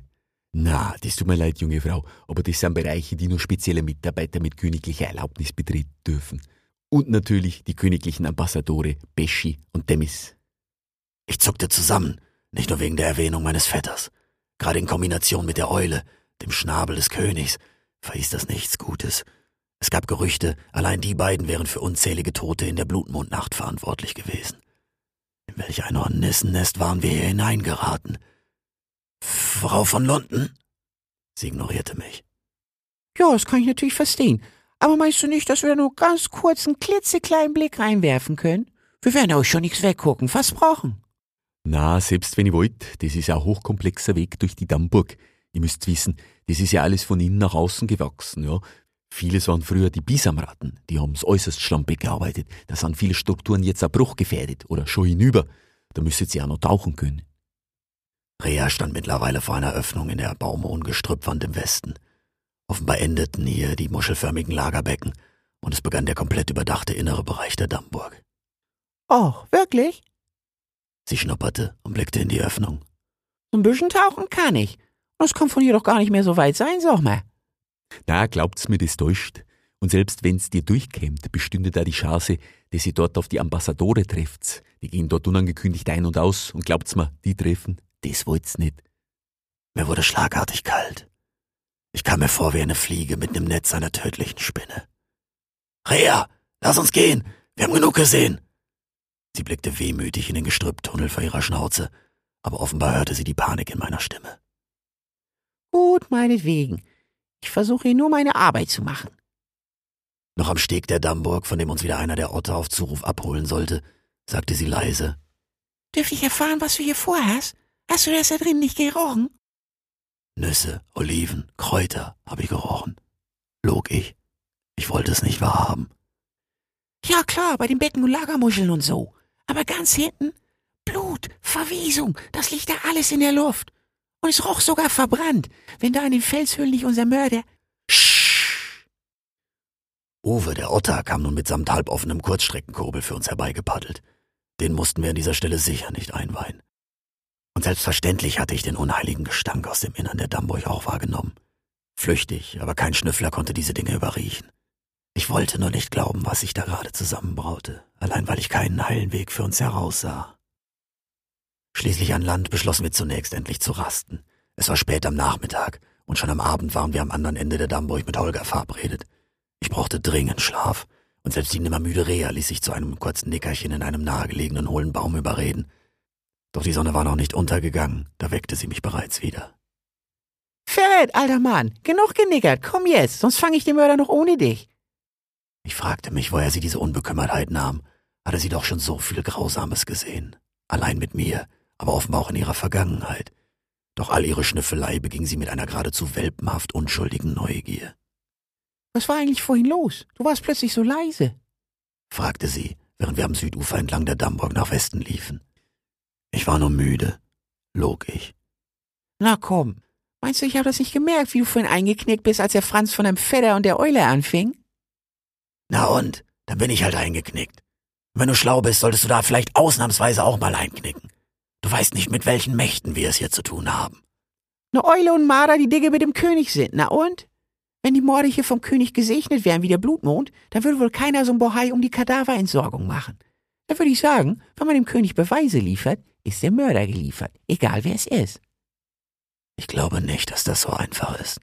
na, das tut mir leid, junge Frau, aber das sind Bereiche, die nur spezielle Mitarbeiter mit königlicher Erlaubnis betreten dürfen. Und natürlich die königlichen Ambassadore Beschi und Demis. Ich zuckte zusammen, nicht nur wegen der Erwähnung meines Vetters. Gerade in Kombination mit der Eule, dem Schnabel des Königs, verhieß das nichts Gutes. Es gab Gerüchte, allein die beiden wären für unzählige Tote in der Blutmondnacht verantwortlich gewesen. In welch ein Hornissennest waren wir hier hineingeraten? Frau von Lunden? Sie ignorierte mich. Ja, das kann ich natürlich verstehen. Aber meinst du nicht, dass wir da nur ganz kurz einen klitzekleinen Blick reinwerfen können? Wir werden auch schon nichts weggucken, versprochen. Na, selbst wenn ich wollt, das ist ein hochkomplexer Weg durch die Dammburg. Ihr müsst wissen, das ist ja alles von innen nach außen gewachsen, ja. Vieles waren früher die Bisamratten, die haben's äußerst schlampig gearbeitet. Da sind viele Strukturen jetzt auch bruchgefährdet oder schon hinüber. Da müsstet ihr auch noch tauchen können. Rea stand mittlerweile vor einer Öffnung in der baumhohen Gestrüppwand im Westen. Offenbar endeten hier die muschelförmigen Lagerbecken und es begann der komplett überdachte innere Bereich der Dammburg. Oh, wirklich? Sie schnupperte und blickte in die Öffnung. Ein bisschen tauchen kann ich. Das kann von hier doch gar nicht mehr so weit sein, sag mal. Na, glaubt's mir, das täuscht. Und selbst wenn's dir durchkämmt, bestünde da die Chance, dass ihr dort auf die Ambassadore trefft. Die gehen dort unangekündigt ein und aus und glaubt's mir, die treffen, das wollt's nicht. Mir wurde schlagartig kalt. Ich kam mir vor wie eine Fliege mit einem Netz einer tödlichen Spinne. Rea, lass uns gehen. Wir haben genug gesehen. Sie blickte wehmütig in den Gestrüpptunnel vor ihrer Schnauze, aber offenbar hörte sie die Panik in meiner Stimme. Gut, meinetwegen. Ich versuche hier nur meine Arbeit zu machen. Noch am Steg der Dammburg, von dem uns wieder einer der Otter auf Zuruf abholen sollte, sagte sie leise. Dürfte ich erfahren, was du hier vorhast? Hast du das da drin nicht gerochen? Nüsse, Oliven, Kräuter habe ich gerochen. Log ich. Ich wollte es nicht wahrhaben. Ja klar, bei den Becken und Lagermuscheln und so. Aber ganz hinten Blut, Verwesung, das liegt da alles in der Luft. Und es roch sogar verbrannt, wenn da in den Felshöhlen nicht unser Mörder. Sch. Uwe, der Otter, kam nun mitsamt halboffenem Kurzstreckenkurbel für uns herbeigepaddelt. Den mussten wir an dieser Stelle sicher nicht einweihen. Und selbstverständlich hatte ich den unheiligen Gestank aus dem Innern der Dammburg auch wahrgenommen. Flüchtig, aber kein Schnüffler konnte diese Dinge überriechen. Ich wollte nur nicht glauben, was sich da gerade zusammenbraute, allein weil ich keinen heilen Weg für uns heraussah. Schließlich an Land beschlossen wir zunächst endlich zu rasten. Es war spät am Nachmittag und schon am Abend waren wir am anderen Ende der Dammburg mit Holger verabredet. Ich brauchte dringend Schlaf und selbst die nimmermüde Rea ließ sich zu einem kurzen Nickerchen in einem nahegelegenen hohlen Baum überreden. Doch die Sonne war noch nicht untergegangen, da weckte sie mich bereits wieder. Fred, alter Mann, genug genickert, komm jetzt, sonst fange ich den Mörder noch ohne dich. Ich fragte mich, woher sie diese Unbekümmertheit nahm. Hatte sie doch schon so viel Grausames gesehen. Allein mit mir, aber offenbar auch in ihrer Vergangenheit. Doch all ihre Schnüffelei beging sie mit einer geradezu welpenhaft unschuldigen Neugier. Was war eigentlich vorhin los? Du warst plötzlich so leise. fragte sie, während wir am Südufer entlang der Dammburg nach Westen liefen. Ich war nur müde, log ich. Na komm, meinst du, ich habe das nicht gemerkt, wie du vorhin eingeknickt bist, als der Franz von dem Fedder und der Eule anfing? Na und? Dann bin ich halt eingeknickt. Und wenn du schlau bist, solltest du da vielleicht ausnahmsweise auch mal einknicken. Du weißt nicht, mit welchen Mächten wir es hier zu tun haben. Ne Eule und Marder, die Digge mit dem König sind, na und? Wenn die Morde hier vom König gesegnet wären wie der Blutmond, dann würde wohl keiner so ein Bohai um die Kadaverentsorgung machen. Da würde ich sagen, wenn man dem König Beweise liefert, ist der Mörder geliefert, egal wer es ist. Ich glaube nicht, dass das so einfach ist.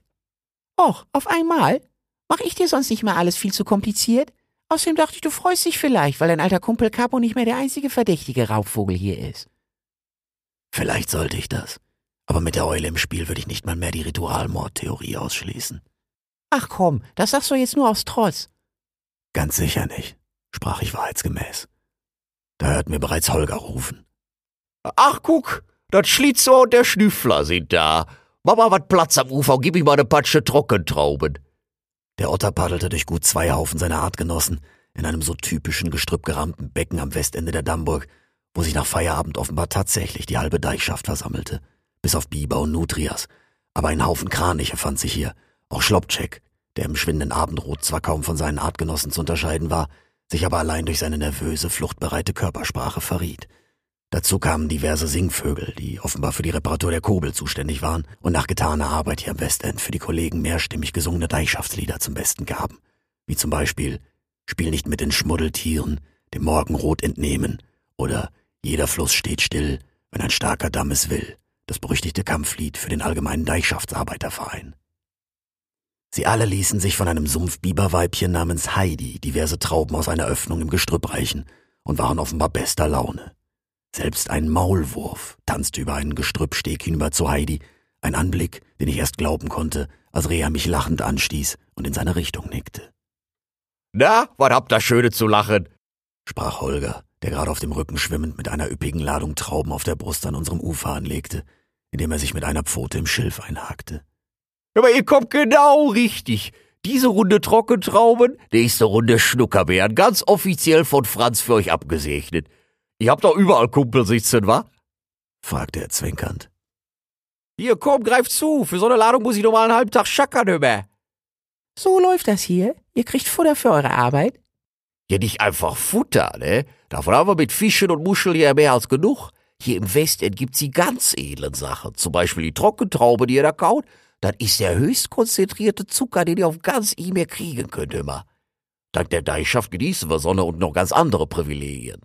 Och, auf einmal? Mach ich dir sonst nicht mal alles viel zu kompliziert? Außerdem dachte ich, du freust dich vielleicht, weil dein alter Kumpel Capo nicht mehr der einzige verdächtige Raubvogel hier ist. Vielleicht sollte ich das. Aber mit der Eule im Spiel würde ich nicht mal mehr die Ritualmordtheorie ausschließen. Ach komm, das sagst du jetzt nur aus Trotz. Ganz sicher nicht, sprach ich wahrheitsgemäß. Da hörten wir bereits Holger rufen. Ach, guck, das Schlitzohr und der Schnüffler sind da. Mach mal wat Platz am Ufer gib ihm mal ne Patsche Trockentrauben. Der Otter paddelte durch gut zwei Haufen seiner Artgenossen in einem so typischen gestrüppgerahmten Becken am Westende der Dammburg, wo sich nach Feierabend offenbar tatsächlich die halbe Deichschaft versammelte. Bis auf Biber und Nutrias. Aber ein Haufen Kraniche fand sich hier. Auch Schlopczek, der im schwindenden Abendrot zwar kaum von seinen Artgenossen zu unterscheiden war, sich aber allein durch seine nervöse, fluchtbereite Körpersprache verriet. Dazu kamen diverse Singvögel, die offenbar für die Reparatur der Kobel zuständig waren und nach getaner Arbeit hier am Westend für die Kollegen mehrstimmig gesungene Deichschaftslieder zum Besten gaben. Wie zum Beispiel Spiel nicht mit den Schmuddeltieren, dem Morgenrot entnehmen oder Jeder Fluss steht still, wenn ein starker Damm es will, das berüchtigte Kampflied für den allgemeinen Deichschaftsarbeiterverein. Sie alle ließen sich von einem Sumpfbiberweibchen namens Heidi diverse Trauben aus einer Öffnung im Gestrüpp reichen und waren offenbar bester Laune. Selbst ein Maulwurf tanzte über einen Gestrüppsteg hinüber zu Heidi, ein Anblick, den ich erst glauben konnte, als Rea mich lachend anstieß und in seine Richtung nickte. Na, was habt ihr Schöne zu lachen? sprach Holger, der gerade auf dem Rücken schwimmend mit einer üppigen Ladung Trauben auf der Brust an unserem Ufer anlegte, indem er sich mit einer Pfote im Schilf einhakte. Aber ihr kommt genau richtig. Diese Runde Trockentrauben, nächste Runde Schnuckerbeeren, ganz offiziell von Franz für euch abgesegnet. Ihr habt doch überall Kumpel sitzen, wa? fragte er zwinkernd. Hier, komm, greif zu. Für so eine Ladung muss ich noch mal einen halben Tag schackern immer. So läuft das hier. Ihr kriegt Futter für eure Arbeit. Ja, nicht einfach Futter, ne? Davon haben wir mit Fischen und Muscheln ja mehr als genug. Hier im Westend gibt's die ganz edlen Sachen. Zum Beispiel die Trockentraube, die ihr da kaut. Das ist der höchst konzentrierte Zucker, den ihr auf ganz E-Mail kriegen könnt immer. Dank der Deichschaft genießen wir Sonne und noch ganz andere Privilegien.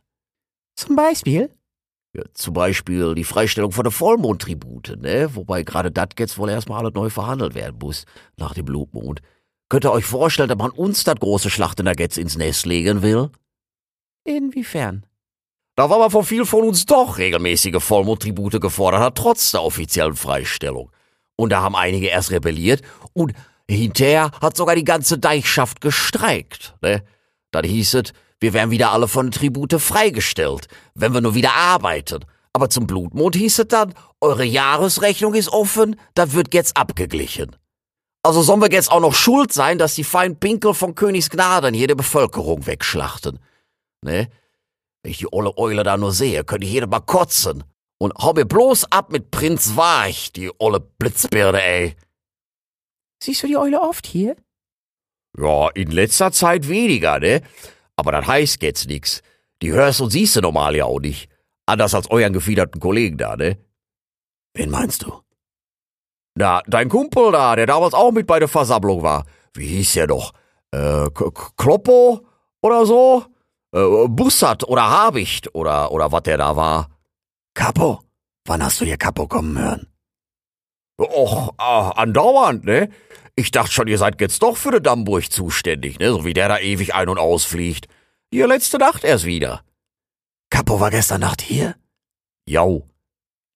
Zum Beispiel? Ja, zum Beispiel die Freistellung von der Vollmondtribute, ne? Wobei gerade das jetzt wohl erstmal alles neu verhandelt werden muss, nach dem Blutmond. Könnt ihr euch vorstellen, dass man uns das große Schlachtenaggetz ins Nest legen will? Inwiefern? Da war man von viel von uns doch regelmäßige Vollmondtribute gefordert hat, trotz der offiziellen Freistellung. Und da haben einige erst rebelliert und hinterher hat sogar die ganze Deichschaft gestreikt. Ne? Dann hieß es, wir wären wieder alle von Tribute freigestellt, wenn wir nur wieder arbeiten. Aber zum Blutmond hieß es dann, eure Jahresrechnung ist offen, da wird jetzt abgeglichen. Also sollen wir jetzt auch noch schuld sein, dass die feinen Pinkel von Königsgnaden jede Bevölkerung wegschlachten. Ne? Wenn ich die olle Eule da nur sehe, könnte ich jede mal kotzen. Und hau mir bloß ab mit Prinz Warch, die olle Blitzbirne, ey. Siehst du die Eule oft hier? Ja, in letzter Zeit weniger, ne? Aber das heißt jetzt nix. Die hörst und siehst du normal ja auch nicht. Anders als euren gefiederten Kollegen da, ne? Wen meinst du? Na, dein Kumpel da, der damals auch mit bei der Versammlung war. Wie hieß der doch? Äh, K Kloppo oder so? Äh, Bussard oder Habicht oder, oder was der da war. Capo? Wann hast du hier Capo kommen hören? Och, ah, andauernd, ne? Ich dachte schon, ihr seid jetzt doch für die Dammburg zuständig, ne? So wie der da ewig ein- und ausfliegt. Hier letzte Nacht erst wieder. Capo war gestern Nacht hier? Jau,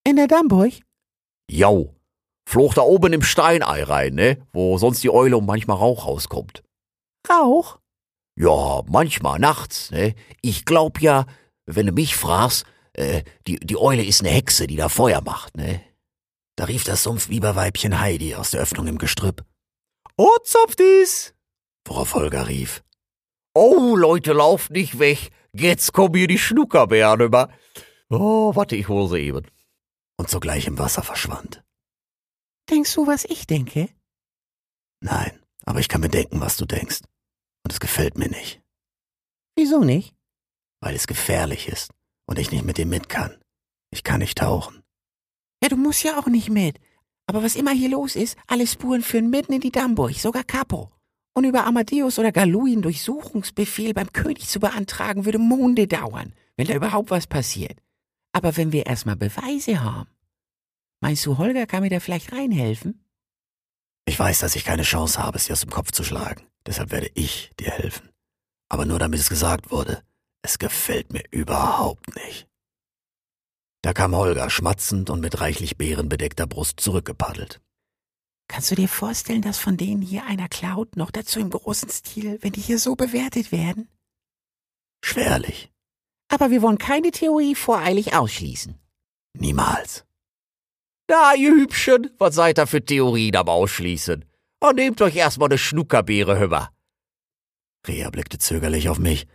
In der Dammburg? jau. Flog da oben im Steinei rein, ne? Wo sonst die Eule und manchmal Rauch rauskommt. Rauch? Ja, manchmal nachts, ne? Ich glaub ja, wenn du mich fragst, äh, die, die Eule ist ne Hexe, die da Feuer macht, ne? Da rief das Sumpfbiberweibchen Heidi aus der Öffnung im Gestrüpp, Oh, Zopfdies! worauf Holger rief. Oh, Leute, lauft nicht weg. Jetzt kommen hier die Schnuckerbären über. Oh, warte, ich hole sie eben. und sogleich im Wasser verschwand. Denkst du, was ich denke? Nein, aber ich kann mir denken, was du denkst. Und es gefällt mir nicht, Wieso nicht? weil es gefährlich ist und ich nicht mit dir mit kann. Ich kann nicht tauchen. Ja, du musst ja auch nicht mit. Aber was immer hier los ist, alle Spuren führen mitten in die Dammburg, sogar Capo. Und über Amadeus oder Galuin Durchsuchungsbefehl beim König zu beantragen, würde Monde dauern, wenn da überhaupt was passiert. Aber wenn wir erstmal Beweise haben. Meinst du, Holger kann mir da vielleicht reinhelfen? Ich weiß, dass ich keine Chance habe, sie aus dem Kopf zu schlagen. Deshalb werde ich dir helfen. Aber nur damit es gesagt wurde, es gefällt mir überhaupt nicht. Da kam Holger schmatzend und mit reichlich Beeren bedeckter Brust zurückgepaddelt. Kannst du dir vorstellen, dass von denen hier einer klaut, noch dazu im großen Stil, wenn die hier so bewertet werden? Schwerlich. Aber wir wollen keine Theorie voreilig ausschließen. Niemals. Na, ihr Hübschen, was seid ihr für Theorien am Ausschließen? Oh, nehmt euch erstmal eine Schnuckerbeere, hümmer. Rea blickte zögerlich auf mich.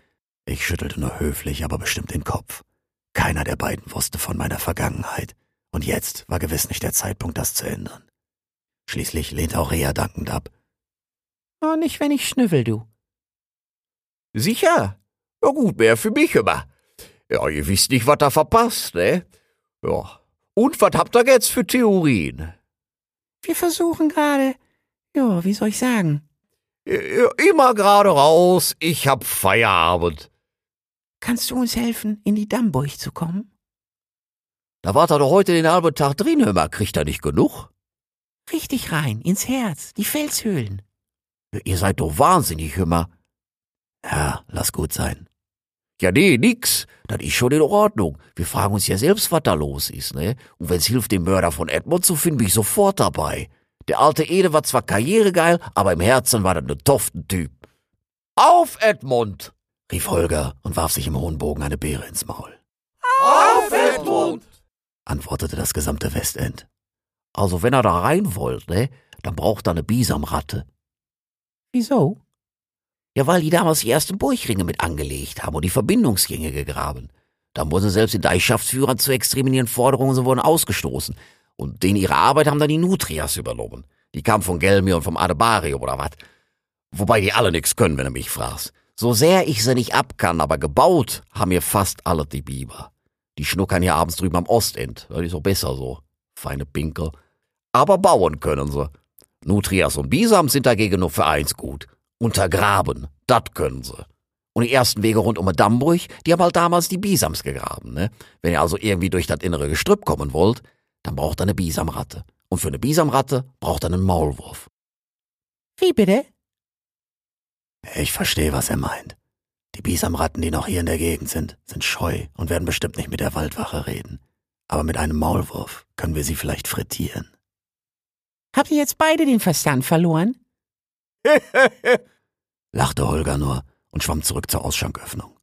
Ich schüttelte nur höflich, aber bestimmt den Kopf. Keiner der beiden wusste von meiner Vergangenheit. Und jetzt war gewiss nicht der Zeitpunkt, das zu ändern. Schließlich lehnte auch Rea dankend ab. Oh, nicht, wenn ich schnüffel, du. Sicher? Ja gut, mehr für mich immer. Ja, ihr wisst nicht, was da verpasst, ne? Ja. Und was habt ihr jetzt für Theorien? Wir versuchen gerade, ja, wie soll ich sagen? Immer gerade raus, ich hab Feierabend. Kannst du uns helfen, in die Dammburg zu kommen? Da wart ihr doch heute den halben Tag drin, hör mal, kriegt ihr nicht genug? Richtig rein, ins Herz, die Felshöhlen. Ihr seid doch wahnsinnig, hör mal. Ja, lass gut sein. Ja, nee, nix. Das ist schon in Ordnung. Wir fragen uns ja selbst, was da los ist, ne? Und wenn's hilft, den Mörder von Edmund zu finden, bin ich sofort dabei. Der alte Ede war zwar karrieregeil, aber im Herzen war das ne Toftentyp. Auf, Edmund! Rief Holger und warf sich im hohen Bogen eine Beere ins Maul. Auf, Edmund! Antwortete das gesamte Westend. Also, wenn er da rein wollt, ne, dann braucht er ne Bisamratte. Wieso? Ja, weil die damals die ersten Burgringe mit angelegt haben und die Verbindungsgänge gegraben. Dann wurden sie selbst den Deichschaftsführern zu extremieren Forderungen, sie wurden ausgestoßen. Und den ihre Arbeit haben dann die Nutrias übernommen. Die kamen von Gelmir und vom Adebario oder was. Wobei die alle nix können, wenn du mich fragst. So sehr ich sie nicht ab kann, aber gebaut haben mir fast alle die Biber. Die schnuckern hier abends drüben am Ostend. Das ist auch besser so. Feine Pinkel. Aber bauen können sie. Nutrias und Bisam sind dagegen nur für eins gut. Untergraben. Dat können sie. Und die ersten Wege rund um Dammburg, die haben halt damals die Bisams gegraben, ne? Wenn ihr also irgendwie durch das innere Gestrüpp kommen wollt, dann braucht ihr eine Bisamratte. Und für eine Bisamratte braucht ihr einen Maulwurf. Wie bitte? Ich verstehe, was er meint. Die Bisamratten, die noch hier in der Gegend sind, sind scheu und werden bestimmt nicht mit der Waldwache reden. Aber mit einem Maulwurf können wir sie vielleicht frittieren. Habt ihr jetzt beide den Verstand verloren? Lachte Holger nur und schwamm zurück zur Ausschanköffnung.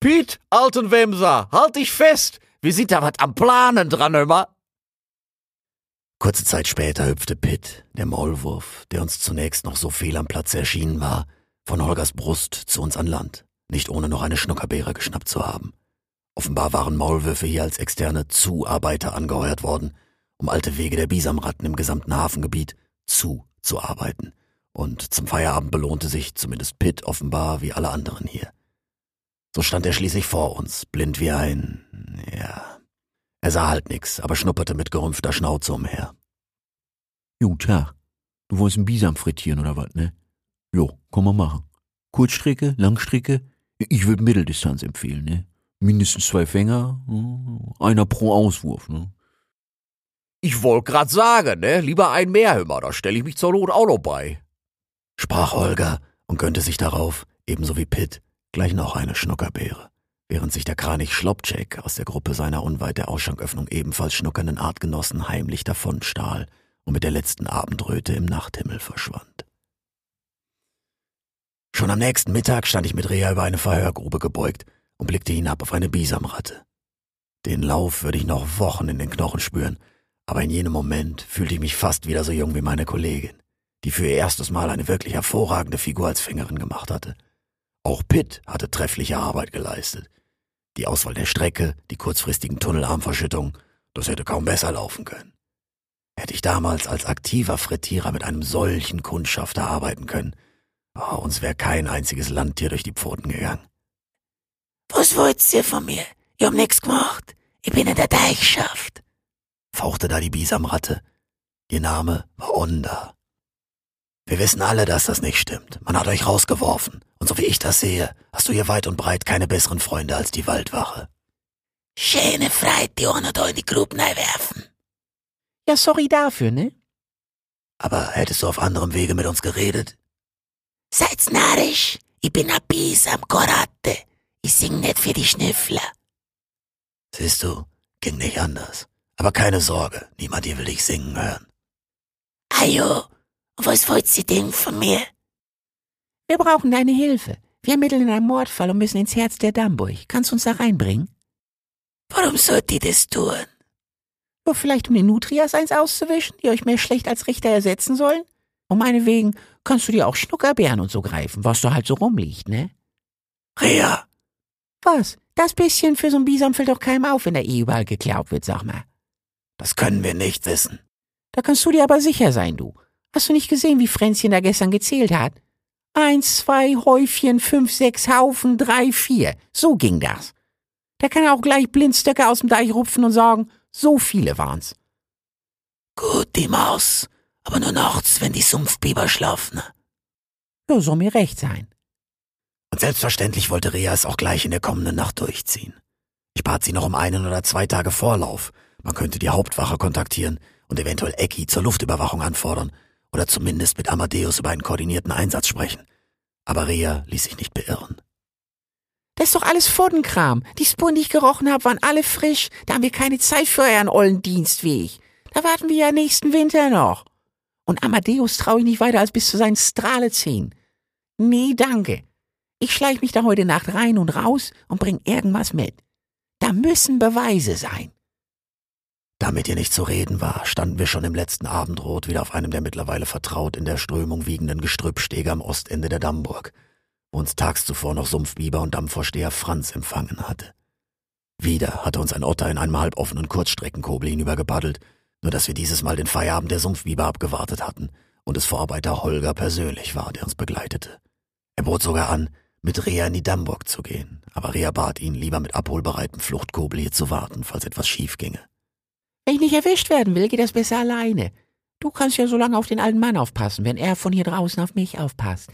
Piet, alten Wemser, halt dich fest! Wir sind da was am Planen dran, immer. Kurze Zeit später hüpfte Pitt, der Maulwurf, der uns zunächst noch so fehl am Platz erschienen war, von Holgers Brust zu uns an Land, nicht ohne noch eine Schnuckerbeere geschnappt zu haben. Offenbar waren Maulwürfe hier als externe Zuarbeiter angeheuert worden, um alte Wege der Bisamratten im gesamten Hafengebiet zuzuarbeiten. Und zum Feierabend belohnte sich zumindest Pitt offenbar wie alle anderen hier. So stand er schließlich vor uns, blind wie ein, ja. Er sah halt nix, aber schnupperte mit gerümpfter Schnauze umher. Jo, Tag. Du wolltest einen Bisam frittieren oder was, ne? Jo, kann man machen. Kurzstrecke, Langstrecke? Ich würde Mitteldistanz empfehlen, ne? Mindestens zwei Fänger, äh, einer pro Auswurf, ne? Ich wollt grad sagen, ne? Lieber ein mehr, hör da stell ich mich zur Not auch noch bei. sprach Holger und gönnte sich darauf, ebenso wie Pitt, gleich noch eine Schnuckerbeere, während sich der Kranich Schlopczek aus der Gruppe seiner unweit der Ausschanköffnung ebenfalls schnuckernden Artgenossen heimlich davonstahl und mit der letzten Abendröte im Nachthimmel verschwand. Schon am nächsten Mittag stand ich mit Rea über eine Verhörgrube gebeugt und blickte hinab auf eine Bisamratte. Den Lauf würde ich noch Wochen in den Knochen spüren, aber in jenem Moment fühlte ich mich fast wieder so jung wie meine Kollegin, die für ihr erstes Mal eine wirklich hervorragende Figur als Fängerin gemacht hatte. Auch Pitt hatte treffliche Arbeit geleistet. Die Auswahl der Strecke, die kurzfristigen Tunnelarmverschüttungen, das hätte kaum besser laufen können. Hätte ich damals als aktiver Frittierer mit einem solchen Kundschafter arbeiten können, oh, uns wäre kein einziges Landtier durch die Pfoten gegangen. Was wollt ihr von mir? Ich hab nix gemacht. Ich bin in der Deichschaft. fauchte da die Bisamratte. Ihr Name war Onda. Wir wissen alle, dass das nicht stimmt. Man hat euch rausgeworfen. Und so wie ich das sehe, hast du hier weit und breit keine besseren Freunde als die Waldwache. Schöne Freit, die ohne da in die Grube werfen. Ja, sorry dafür, ne? Aber hättest du auf anderem Wege mit uns geredet? Seid's narrisch. Ich bin a Bisam Korate. Ich sing nicht für die Schnüffler. Siehst du, ging nicht anders. Aber keine Sorge, niemand hier will dich singen hören. Ajo, was wollt Sie denn von mir? Wir brauchen deine Hilfe. Wir ermitteln in einem Mordfall und müssen ins Herz der Damburg. Kannst du uns da reinbringen? Warum sollt ihr das tun? Nur vielleicht um den Nutrias eins auszuwischen, die euch mehr schlecht als Richter ersetzen sollen? Um meinetwegen kannst du dir auch Schnuckerbeeren und so greifen, was da halt so rumliegt, ne? Rea, Was? Das bisschen für so ein Bisam fällt doch keinem auf, wenn da eh überall geklaut wird, sag mal. das können wir nicht wissen. Da kannst du dir aber sicher sein, du. Hast du nicht gesehen, wie Fränzchen da gestern gezählt hat? Eins, zwei, Häufchen, fünf, sechs, Haufen, drei, vier. So ging das. Da kann er auch gleich Blindstöcke aus dem Deich rupfen und sagen, so viele waren's. Gut, die Maus. Aber nur nachts, wenn die Sumpfbiber schlafen. Ja, soll mir recht sein. Und selbstverständlich wollte Rea es auch gleich in der kommenden Nacht durchziehen. Ich bat sie noch um einen oder zwei Tage Vorlauf. Man könnte die Hauptwache kontaktieren und eventuell Ecki zur Luftüberwachung anfordern oder zumindest mit Amadeus über einen koordinierten Einsatz sprechen. Aber Rea ließ sich nicht beirren. Das ist doch alles Foddenkram. Die Spuren, die ich gerochen habe, waren alle frisch. Da haben wir keine Zeit für euren ollen Dienstweg. Da warten wir ja nächsten Winter noch. Und Amadeus traue ich nicht weiter als bis zu seinen Strahlezehen. Nee, danke. Ich schleich mich da heute Nacht rein und raus und bring irgendwas mit. Da müssen Beweise sein. Damit ihr nicht zu reden war, standen wir schon im letzten Abendrot wieder auf einem der mittlerweile vertraut in der Strömung wiegenden Gestrüppstege am Ostende der Dammburg, wo uns tags zuvor noch Sumpfbiber und Dammvorsteher Franz empfangen hatte. Wieder hatte uns ein Otter in einem halboffenen Kurzstreckenkobel hinübergepaddelt, nur dass wir dieses Mal den Feierabend der Sumpfbiber abgewartet hatten und es Vorarbeiter Holger persönlich war, der uns begleitete. Er bot sogar an, mit Rea in die Dammburg zu gehen, aber Rea bat ihn, lieber mit abholbereitem Fluchtkobel hier zu warten, falls etwas schief ginge. Wenn ich nicht erwischt werden will, geht das besser alleine. Du kannst ja so lange auf den alten Mann aufpassen, wenn er von hier draußen auf mich aufpasst.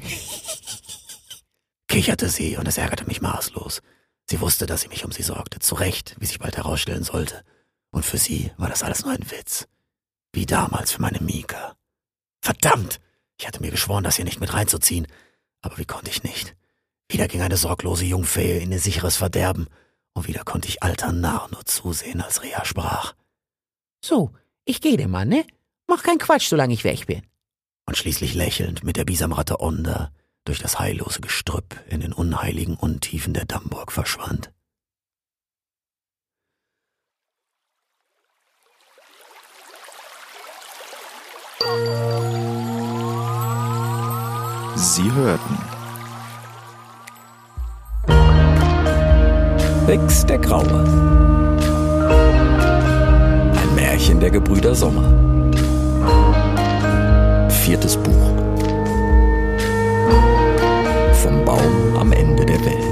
kicherte sie, und es ärgerte mich maßlos. Sie wusste, dass ich mich um sie sorgte, zu Recht, wie sich bald herausstellen sollte. Und für sie war das alles nur ein Witz. Wie damals für meine Mika. Verdammt! Ich hatte mir geschworen, das hier nicht mit reinzuziehen, aber wie konnte ich nicht? Wieder ging eine sorglose Jungfee in ihr sicheres Verderben, und wieder konnte ich alter Narr nur zusehen, als Rea sprach. So, ich geh dir mal, ne? Mach keinen Quatsch, solange ich weg bin. und schließlich lächelnd mit der Bisamratte Onda durch das heillose Gestrüpp in den unheiligen Untiefen der Dammburg verschwand. Sie hörten Rex der Graue. Märchen der Gebrüder Sommer. Viertes Buch. Vom Baum am Ende der Welt.